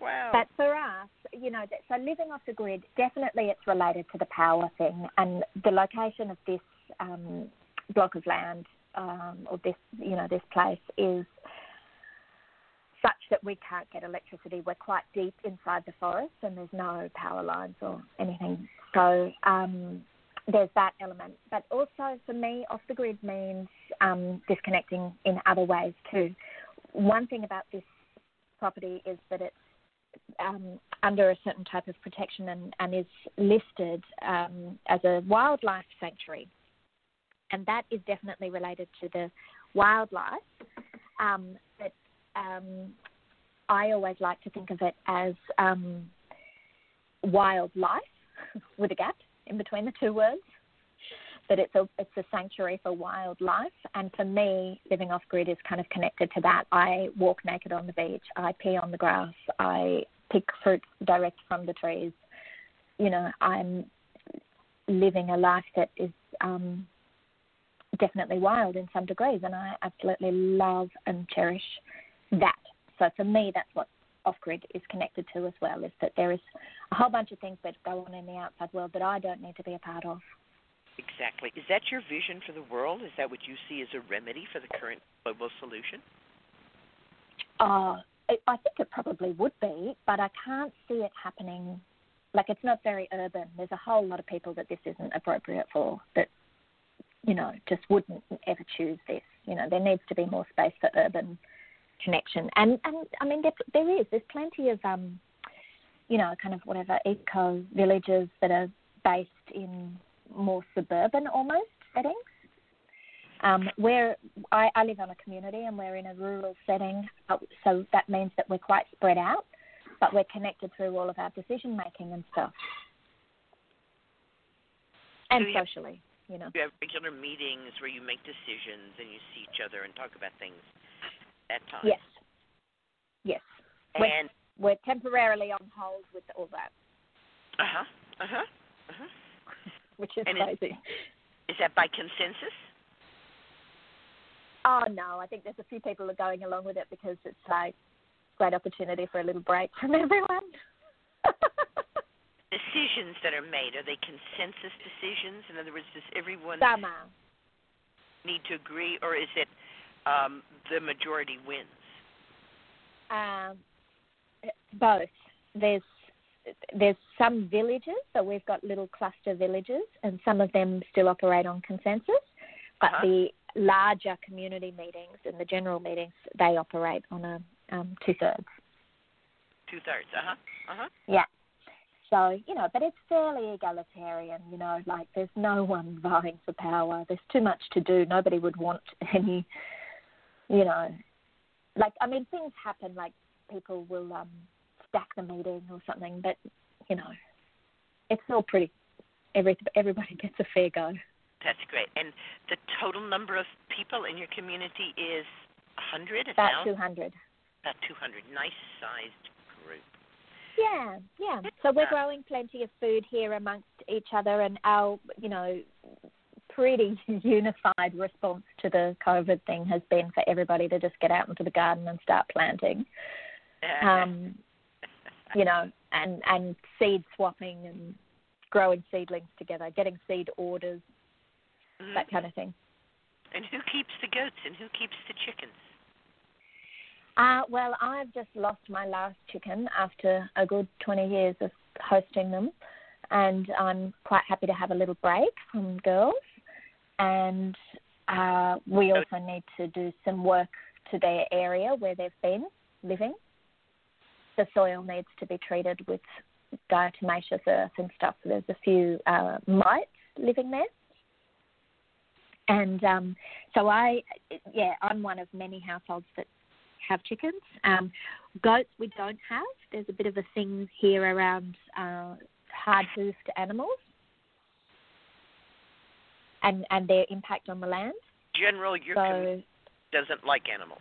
Wow.
But for us, you know, that- so living off the grid, definitely it's related to the power thing, and the location of this um, block of land um, or this, you know, this place is such that we can't get electricity. We're quite deep inside the forest, and there's no power lines or anything. So um, there's that element. But also for me, off the grid means um, disconnecting in other ways too. One thing about this property is that it's um, under a certain type of protection and, and is listed um, as a wildlife sanctuary. And that is definitely related to the wildlife. Um, but um, I always like to think of it as um, wildlife with a gap in between the two words. That it's a it's a sanctuary for wildlife, and for me, living off grid is kind of connected to that. I walk naked on the beach. I pee on the grass. I pick fruit direct from the trees. You know, I'm living a life that is um, definitely wild in some degrees, and I absolutely love and cherish that. So for me, that's what off grid is connected to as well. Is that there is a whole bunch of things that go on in the outside world that I don't need to be a part of.
Exactly. Is that your vision for the world? Is that what you see as a remedy for the current global solution?
Uh, I think it probably would be, but I can't see it happening. Like it's not very urban. There's a whole lot of people that this isn't appropriate for. That you know just wouldn't ever choose this. You know, there needs to be more space for urban connection. And and I mean, there, there is. There's plenty of um, you know, kind of whatever eco villages that are based in more suburban almost settings. Um, where I, I live on a community and we're in a rural setting, uh, so that means that we're quite spread out, but we're connected through all of our decision making and stuff, and
So you have-
socially, you know.
You have regular meetings where you make decisions and you see each other and talk about things at times.
Yes, yes. We're,
And
we're temporarily on hold with all that,
uh huh, uh huh, uh huh.
Which is
And is-
crazy.
Is that by consensus?
Oh no, I think there's a few people are going along with it because it's like great opportunity for a little break from everyone.
Decisions that are made are they consensus decisions? In other words, does everyone
Some are.
need to agree, or is it um, the majority wins?
Um, both. There's there's some villages, so we've got little cluster villages, and some of them still operate on consensus. But
Uh-huh.
the larger community meetings and the general meetings, they operate on a um, two thirds.
Two thirds. Uh huh. Uh huh.
Yeah. So, you know, but it's fairly egalitarian, you know, like there's no one vying for power. There's too much to do. Nobody would want any, you know, like, I mean, things happen, like people will um, stack the meeting or something, but, you know, it's all pretty, every, everybody gets a fair go.
That's great. And the total number of people in your community is a hundred,
About 200.
about two hundred. Nice sized group.
Yeah, yeah. So we're growing plenty of food here amongst each other, and our, you know, pretty unified response to the COVID thing has been for everybody to just get out into the garden and start planting. um, you know, and and seed swapping and growing seedlings together, getting seed orders,
Mhm.
that kind of thing.
And who keeps the goats and who keeps the chickens?
Uh, well, I've just lost my last chicken after a good 20 years of hosting them, and I'm quite happy to have a little break from girls. And uh, we also need to do some work to their area where they've been living. The soil needs to be treated with diatomaceous earth and stuff. There's a few uh, mites living there. And um, so I, yeah, I'm one of many households that have chickens. Um, goats we don't have. There's a bit of a thing here around uh, hard-hoofed animals and and their impact on the land.
General, your
So,
community doesn't like animals.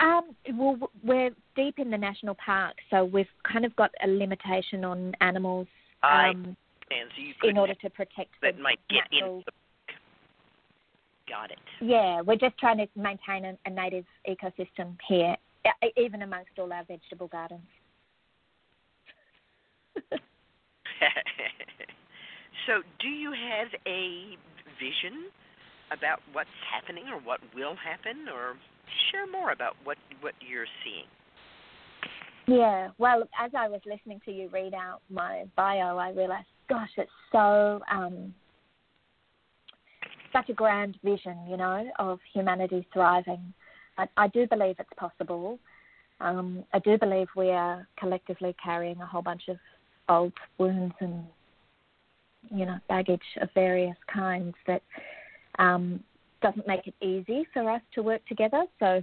Um, well, we're deep in the national park, so we've kind of got a limitation on animals um,
And so you
in order to protect the
that might get
natural.
in. Got it.
Yeah, we're just trying to maintain a, a native ecosystem here, even amongst all our vegetable gardens.
so, do you have a vision about what's happening or what will happen, or share more about what what you're seeing?
Yeah, well, as I was listening to you read out my bio, I realized, gosh, it's so um, such a grand vision, you know, of humanity thriving. I, I do believe it's possible. Um, I do believe we are collectively carrying a whole bunch of old wounds and, you know, baggage of various kinds that um, doesn't make it easy for us to work together. So,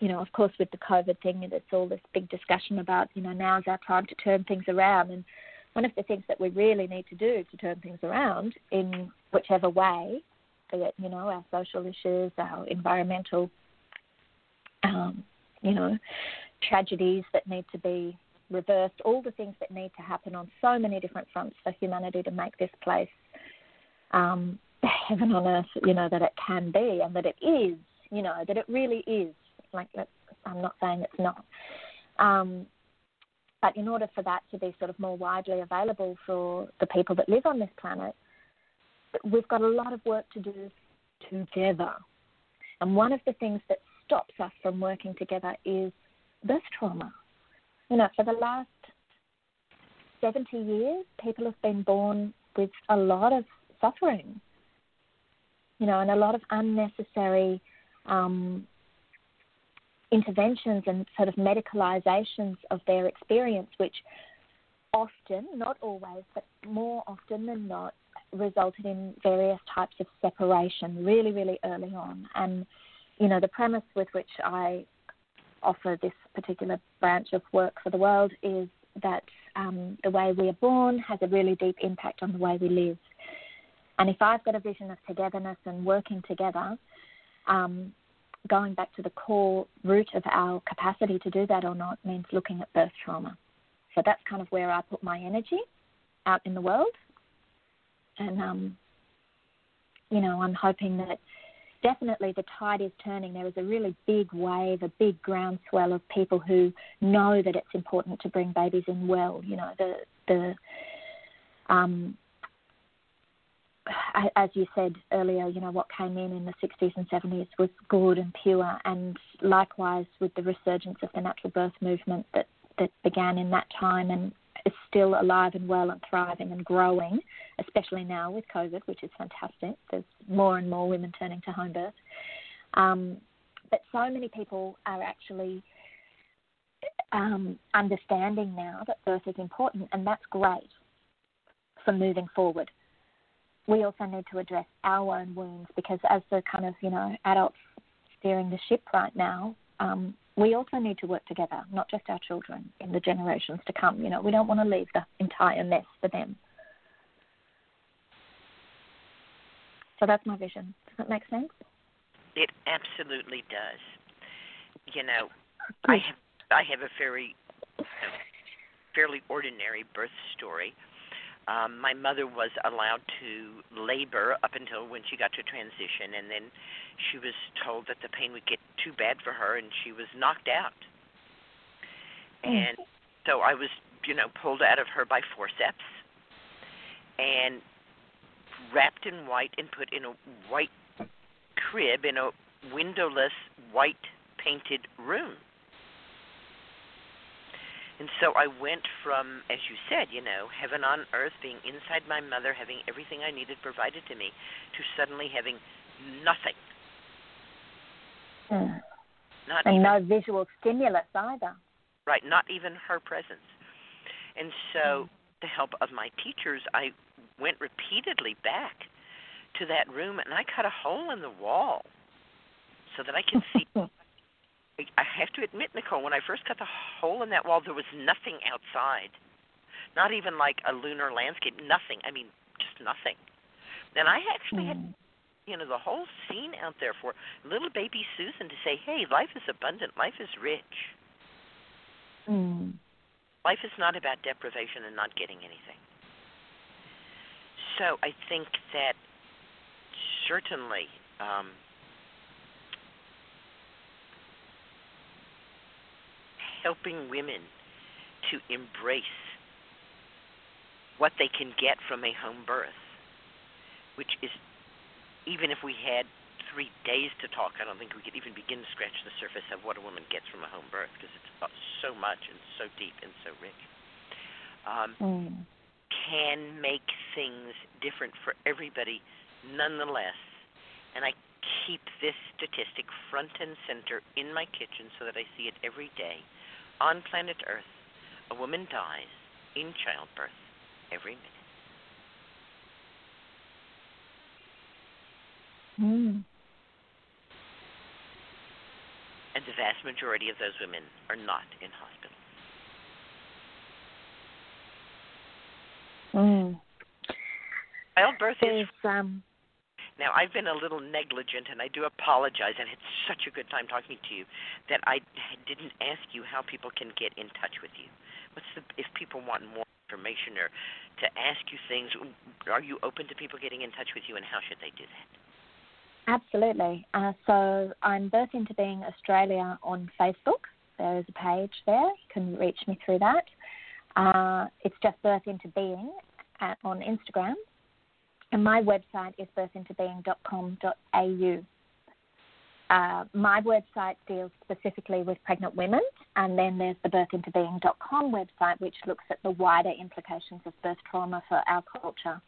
you know, of course, with the COVID thing, there's all this big discussion about, you know, now's our time to turn things around. And one of the things that we really need to do to turn things around in whichever way, be it, you know, our social issues, our environmental, um, you know, tragedies that need to be reversed, all the things that need to happen on so many different fronts for humanity to make this place um, heaven on earth, you know, that it can be and that it is, you know, that it really is. Like, I'm not saying it's not. Um, but in order for that to be sort of more widely available for the people that live on this planet, we've got a lot of work to do together. And one of the things that stops us from working together is birth trauma. You know, for the last 70 years, people have been born with a lot of suffering, you know, and a lot of unnecessary um, interventions and sort of medicalizations of their experience, which often, not always, but more often than not, resulted in various types of separation really, really early on. And, you know, the premise with which I offer this particular branch of work for the world is that um, the way we are born has a really deep impact on the way we live. And if I've got a vision of togetherness and working together, um, going back to the core root of our capacity to do that or not means looking at birth trauma. So that's kind of where I put my energy out in the world. And, um, you know, I'm hoping that definitely the tide is turning. There is a really big wave, a big groundswell of people who know that it's important to bring babies in well. You know, the, the, um, as you said earlier, you know, what came in in the 60s and 70s was good and pure, and likewise with the resurgence of the natural birth movement that, that began in that time and is still alive and well and thriving and growing, especially now with COVID, which is fantastic. There's more and more women turning to home birth. Um, but so many people are actually um, understanding now that birth is important, and that's great for moving forward we also need to address our own wounds because as the kind of you know adults steering the ship right now, um, we also need to work together, not just our children in the generations to come. You know, we don't want to leave the entire mess for them. So that's my vision. Does that make sense?
It absolutely does. You know, I have I have a very fairly ordinary birth story.
Um, my mother was allowed to labor up until when she got to transition, and then she was told that the pain would get too bad for her, and she was knocked out. And so I was, you know, pulled out of her by forceps and wrapped in white and put in a white crib in a windowless white painted room. And so I went from, as you said, you know, heaven on earth, being inside my mother, having everything I needed provided to me, to suddenly having nothing.
Mm.
Not
and
even,
no visual stimulus either.
right, not even her presence. And so, with the help of my teachers, I went repeatedly back to that room and I cut a hole in the wall so that I could see I have to admit, Nicole, when I first cut the hole in that wall, there was nothing outside. Not even like a lunar landscape. Nothing. I mean, just nothing. Then I actually had, you know, the whole scene out there for little baby Susun to say, "Hey, life is abundant. Life is rich.
Mm.
Life is not about deprivation and not getting anything." So I think that certainly. Um, helping women to embrace what they can get from a home birth, which is, even if we had three days to talk, I don't think we could even begin to scratch the surface of what a woman gets from a home birth because it's so much and so deep and so rich. Um,
Mm.
Can make things different for everybody nonetheless. And I keep this statistic front and center in my kitchen so that I see it every day on planet Earth, a woman dies in childbirth every minute.
Mm.
And the vast majority of those women are not in hospitals.
Mm.
Childbirth is.
Um,
Now, I've been a little negligent, and I do apologize. I had such a good time talking to you that I didn't ask you how people can get in touch with you. What's the if people want more information or to ask you things? Are you open to people getting in touch with you, and how should they do that?
Absolutely. Uh, so I'm Birth Into Being Australia on Facebook. There is a page there. You can reach me through that. Uh, it's just Birth Into Being at, on Instagram. And my website is birthintobeing.com.au. Uh, my website deals specifically with pregnant women, and then there's the birthintobeing.com website, which looks at the wider implications of birth trauma for our culture.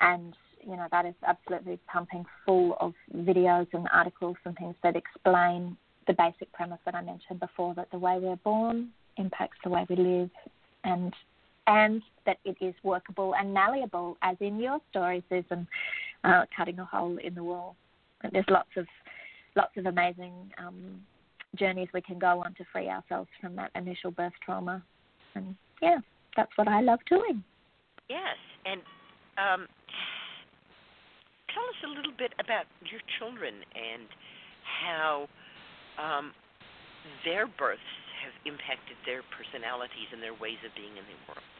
And you know that is absolutely pumping full of videos and articles and things that explain the basic premise that I mentioned before that the way we're born impacts the way we live, and and that it is workable and malleable, as in your story, Susun, uh, cutting a hole in the wall. And there's lots of lots of amazing um, journeys we can go on to free ourselves from that initial birth trauma. And yeah, that's what I love doing.
Yes, and um, tell us a little bit about your children and how um, their births have impacted their personalities and their ways of being in the world.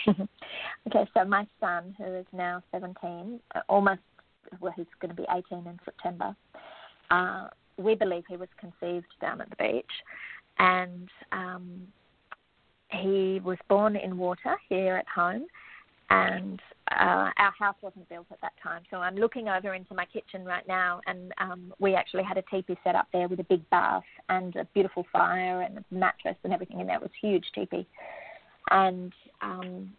okay, so my son, who is now 17, uh, almost, well, he's going to be 18 in September, uh, we believe he was conceived down at the beach. And um, he was born in water here at home. And uh, our house wasn't built at that time. So I'm looking over into my kitchen right now, and um, we actually had a teepee set up there with a big bath and a beautiful fire and a mattress and everything in there. It was huge teepee. And um,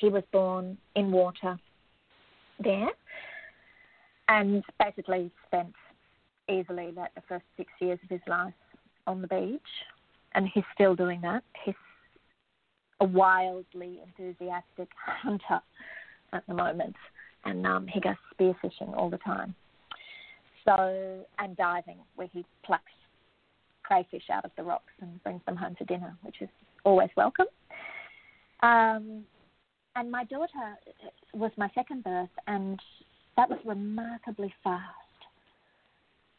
he was born in water there and basically spent easily like the first six years of his life on the beach. And he's still doing that. He's a wildly enthusiastic hunter at the moment, and um, he goes spearfishing all the time. So, and diving, where he plucks crayfish out of the rocks and brings them home for dinner, which is always welcome. Um, and my daughter was my second birth, and that was remarkably fast.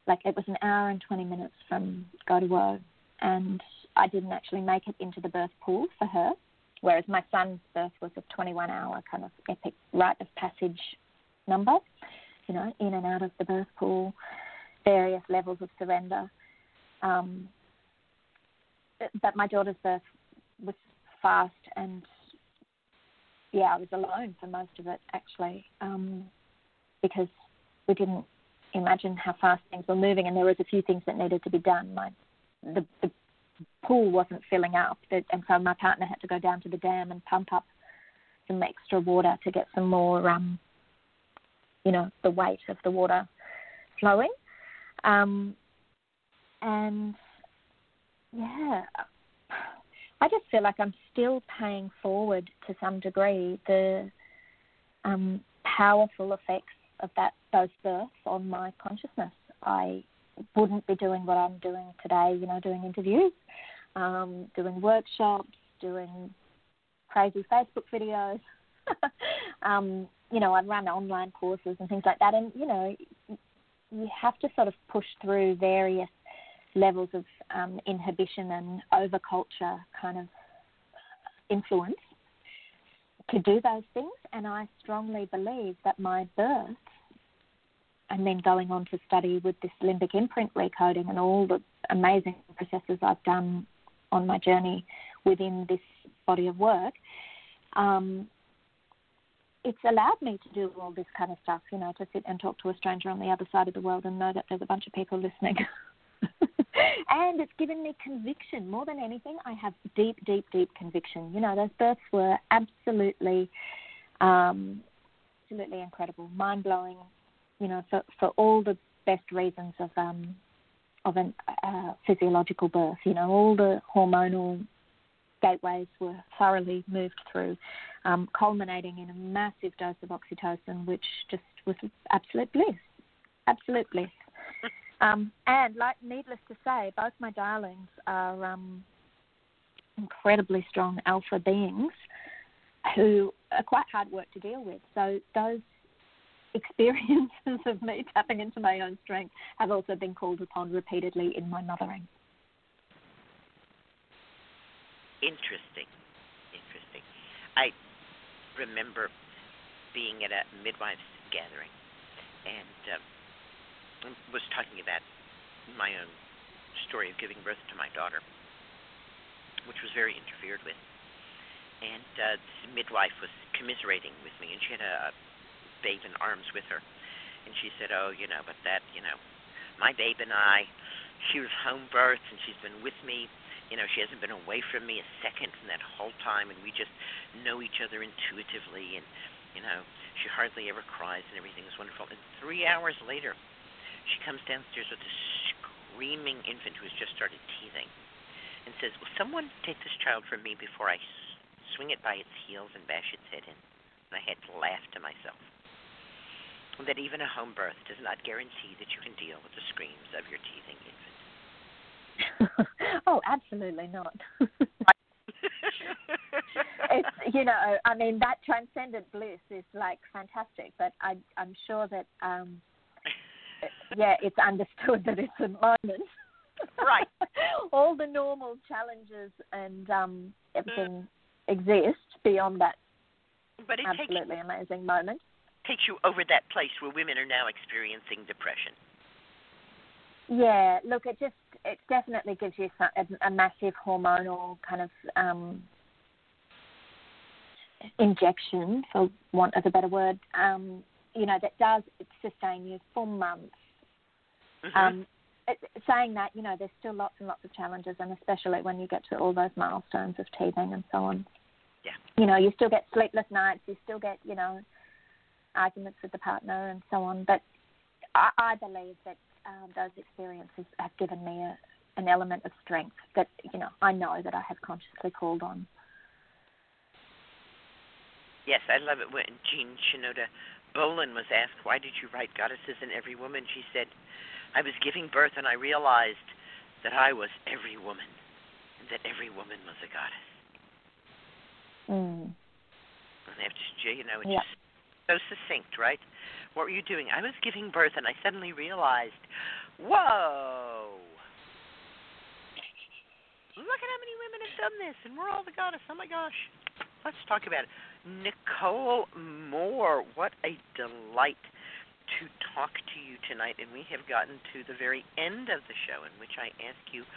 Like it was an hour and 20 minutes from Godawo, and I didn't actually make it into the birth pool for her whereas my son's birth was a 21 hour kind of epic rite of passage number, you know, in and out of the birth pool, various levels of surrender. Um, but my daughter's birth was fast and yeah, I was alone for most of it actually, um, because we didn't imagine how fast things were moving, and there was a few things that needed to be done. My the, the pool wasn't filling up, and so my partner had to go down to the dam and pump up some extra water to get some more, um, you know, the weight of the water flowing. Um, and yeah, I just feel like I'm still paying forward to some degree the um, powerful effects of that those births on my consciousness. I wouldn't be doing what I'm doing today, you know, doing interviews, um, doing workshops, doing crazy Facebook videos. um, you know, I run online courses and things like that, and you know, you have to sort of push through various levels of um, inhibition and overculture kind of influence to do those things. And I strongly believe that my birth and then going on to study with this limbic imprint recoding and all the amazing processes I've done on my journey within this body of work, um, it's allowed me to do all this kind of stuff, you know, to sit and talk to a stranger on the other side of the world and know that there's a bunch of people listening. and it's given me conviction. More than anything, I have deep, deep, deep conviction. You know, those births were absolutely, um, absolutely incredible, mind blowing, you know, for, for all the best reasons of um, of a uh, physiological birth. You know, all the hormonal gateways were thoroughly moved through, um, culminating in a massive dose of oxytocin, which just was absolute bliss, absolute bliss. Um, and like, needless to say, both my darlings are um, incredibly strong alpha beings who are quite hard work to deal with. So those experiences of me tapping into my own strength have also been called upon repeatedly in my mothering.
Interesting. Interesting. I remember being at a midwives gathering and uh, was talking about my own story of giving birth to my daughter, which was very interfered with. And uh, this midwife was commiserating with me, and she had a, babe in arms with her. And she said, Oh, you know, but that, you know, my babe and I, she was home birth and she's been with me. You know, she hasn't been away from me a second in that whole time, and we just know each other intuitively. And, you know, she hardly ever cries, and everything is wonderful. And three hours later, she comes downstairs with a screaming infant who has just started teething and says, Will someone take this child from me before I swing it by its heels and bash its head in? And I had to laugh to myself that even a home birth does not guarantee that you can deal with the screams of your teething
infant. oh, absolutely not. it's you know, I mean that transcendent bliss is like fantastic, but I I'm sure that um yeah, it's understood that it's a moment.
Right.
All the normal challenges and um everything mm. exist beyond that
but it
absolutely
takes,
amazing moment
takes you over that place where women are now experiencing depression.
Yeah, look, it just it definitely gives you a, a massive hormonal kind of um, injection, for want of a better word. Um, you know that does sustain you for months.
Mm-hmm.
Um, it, saying that, you know, there's still lots and lots of challenges, and especially when you get to all those milestones of teething and so on.
Yeah.
You know, you still get sleepless nights. You still get, you know, arguments with the partner and so on. But I, I believe that um, those experiences have given me a, an element of strength that you know I know that I have consciously called on.
Yes, I love it when Jean Shinoda Bolen was asked, "Why did you write Goddesses in Every Woman?" She said, "I was giving birth and I realized that I was every woman, and that every woman was a goddess."
Mm.
And after you know, it
yeah.
just so succinct, right? What were you doing? I was giving birth, and I suddenly realized, whoa! Look at how many women have done this, and we're all the goddess. Oh my gosh! Let's talk about it. Nicole Moore, what a delight to talk to you tonight. And we have gotten to the very end of the show in which I ask you,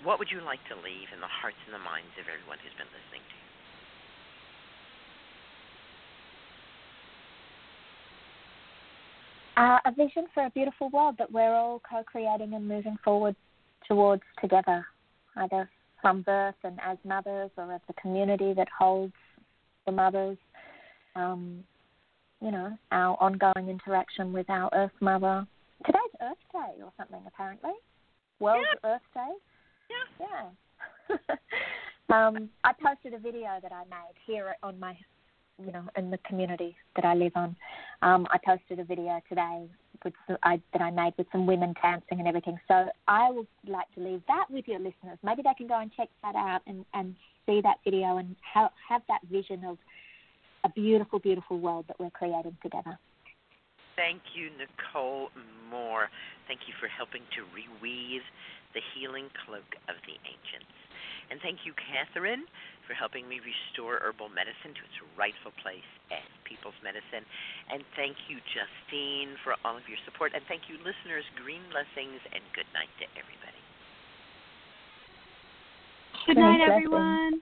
what would you like to leave in the hearts and the minds of everyone who's been listening to you?
Uh, a vision for a beautiful world that we're all co-creating and moving forward towards together, either from birth and as mothers or as the community that holds the mothers. Um, you know, our ongoing interaction with our Earth Mother. Today's Earth Day or something, apparently. World
yeah.
Earth Day.
Yeah.
Yeah. um, I posted a video that I made here on my, you know, in the community that I live on. Um, I posted a video today with I, that I made with some women dancing and everything. So I would like to leave that with your listeners. Maybe they can go and check that out and, and see that video and have, have that vision of a beautiful, beautiful world that we're creating together.
Thank you, Nicole Moore. Thank you for helping to reweave the healing cloak of the ancients. And thank you, Catherine, for helping me restore herbal medicine to its rightful place as people's medicine. And thank you, Justine, for all of your support. And thank you, listeners. Green blessings and good night to everybody.
Good night, everyone.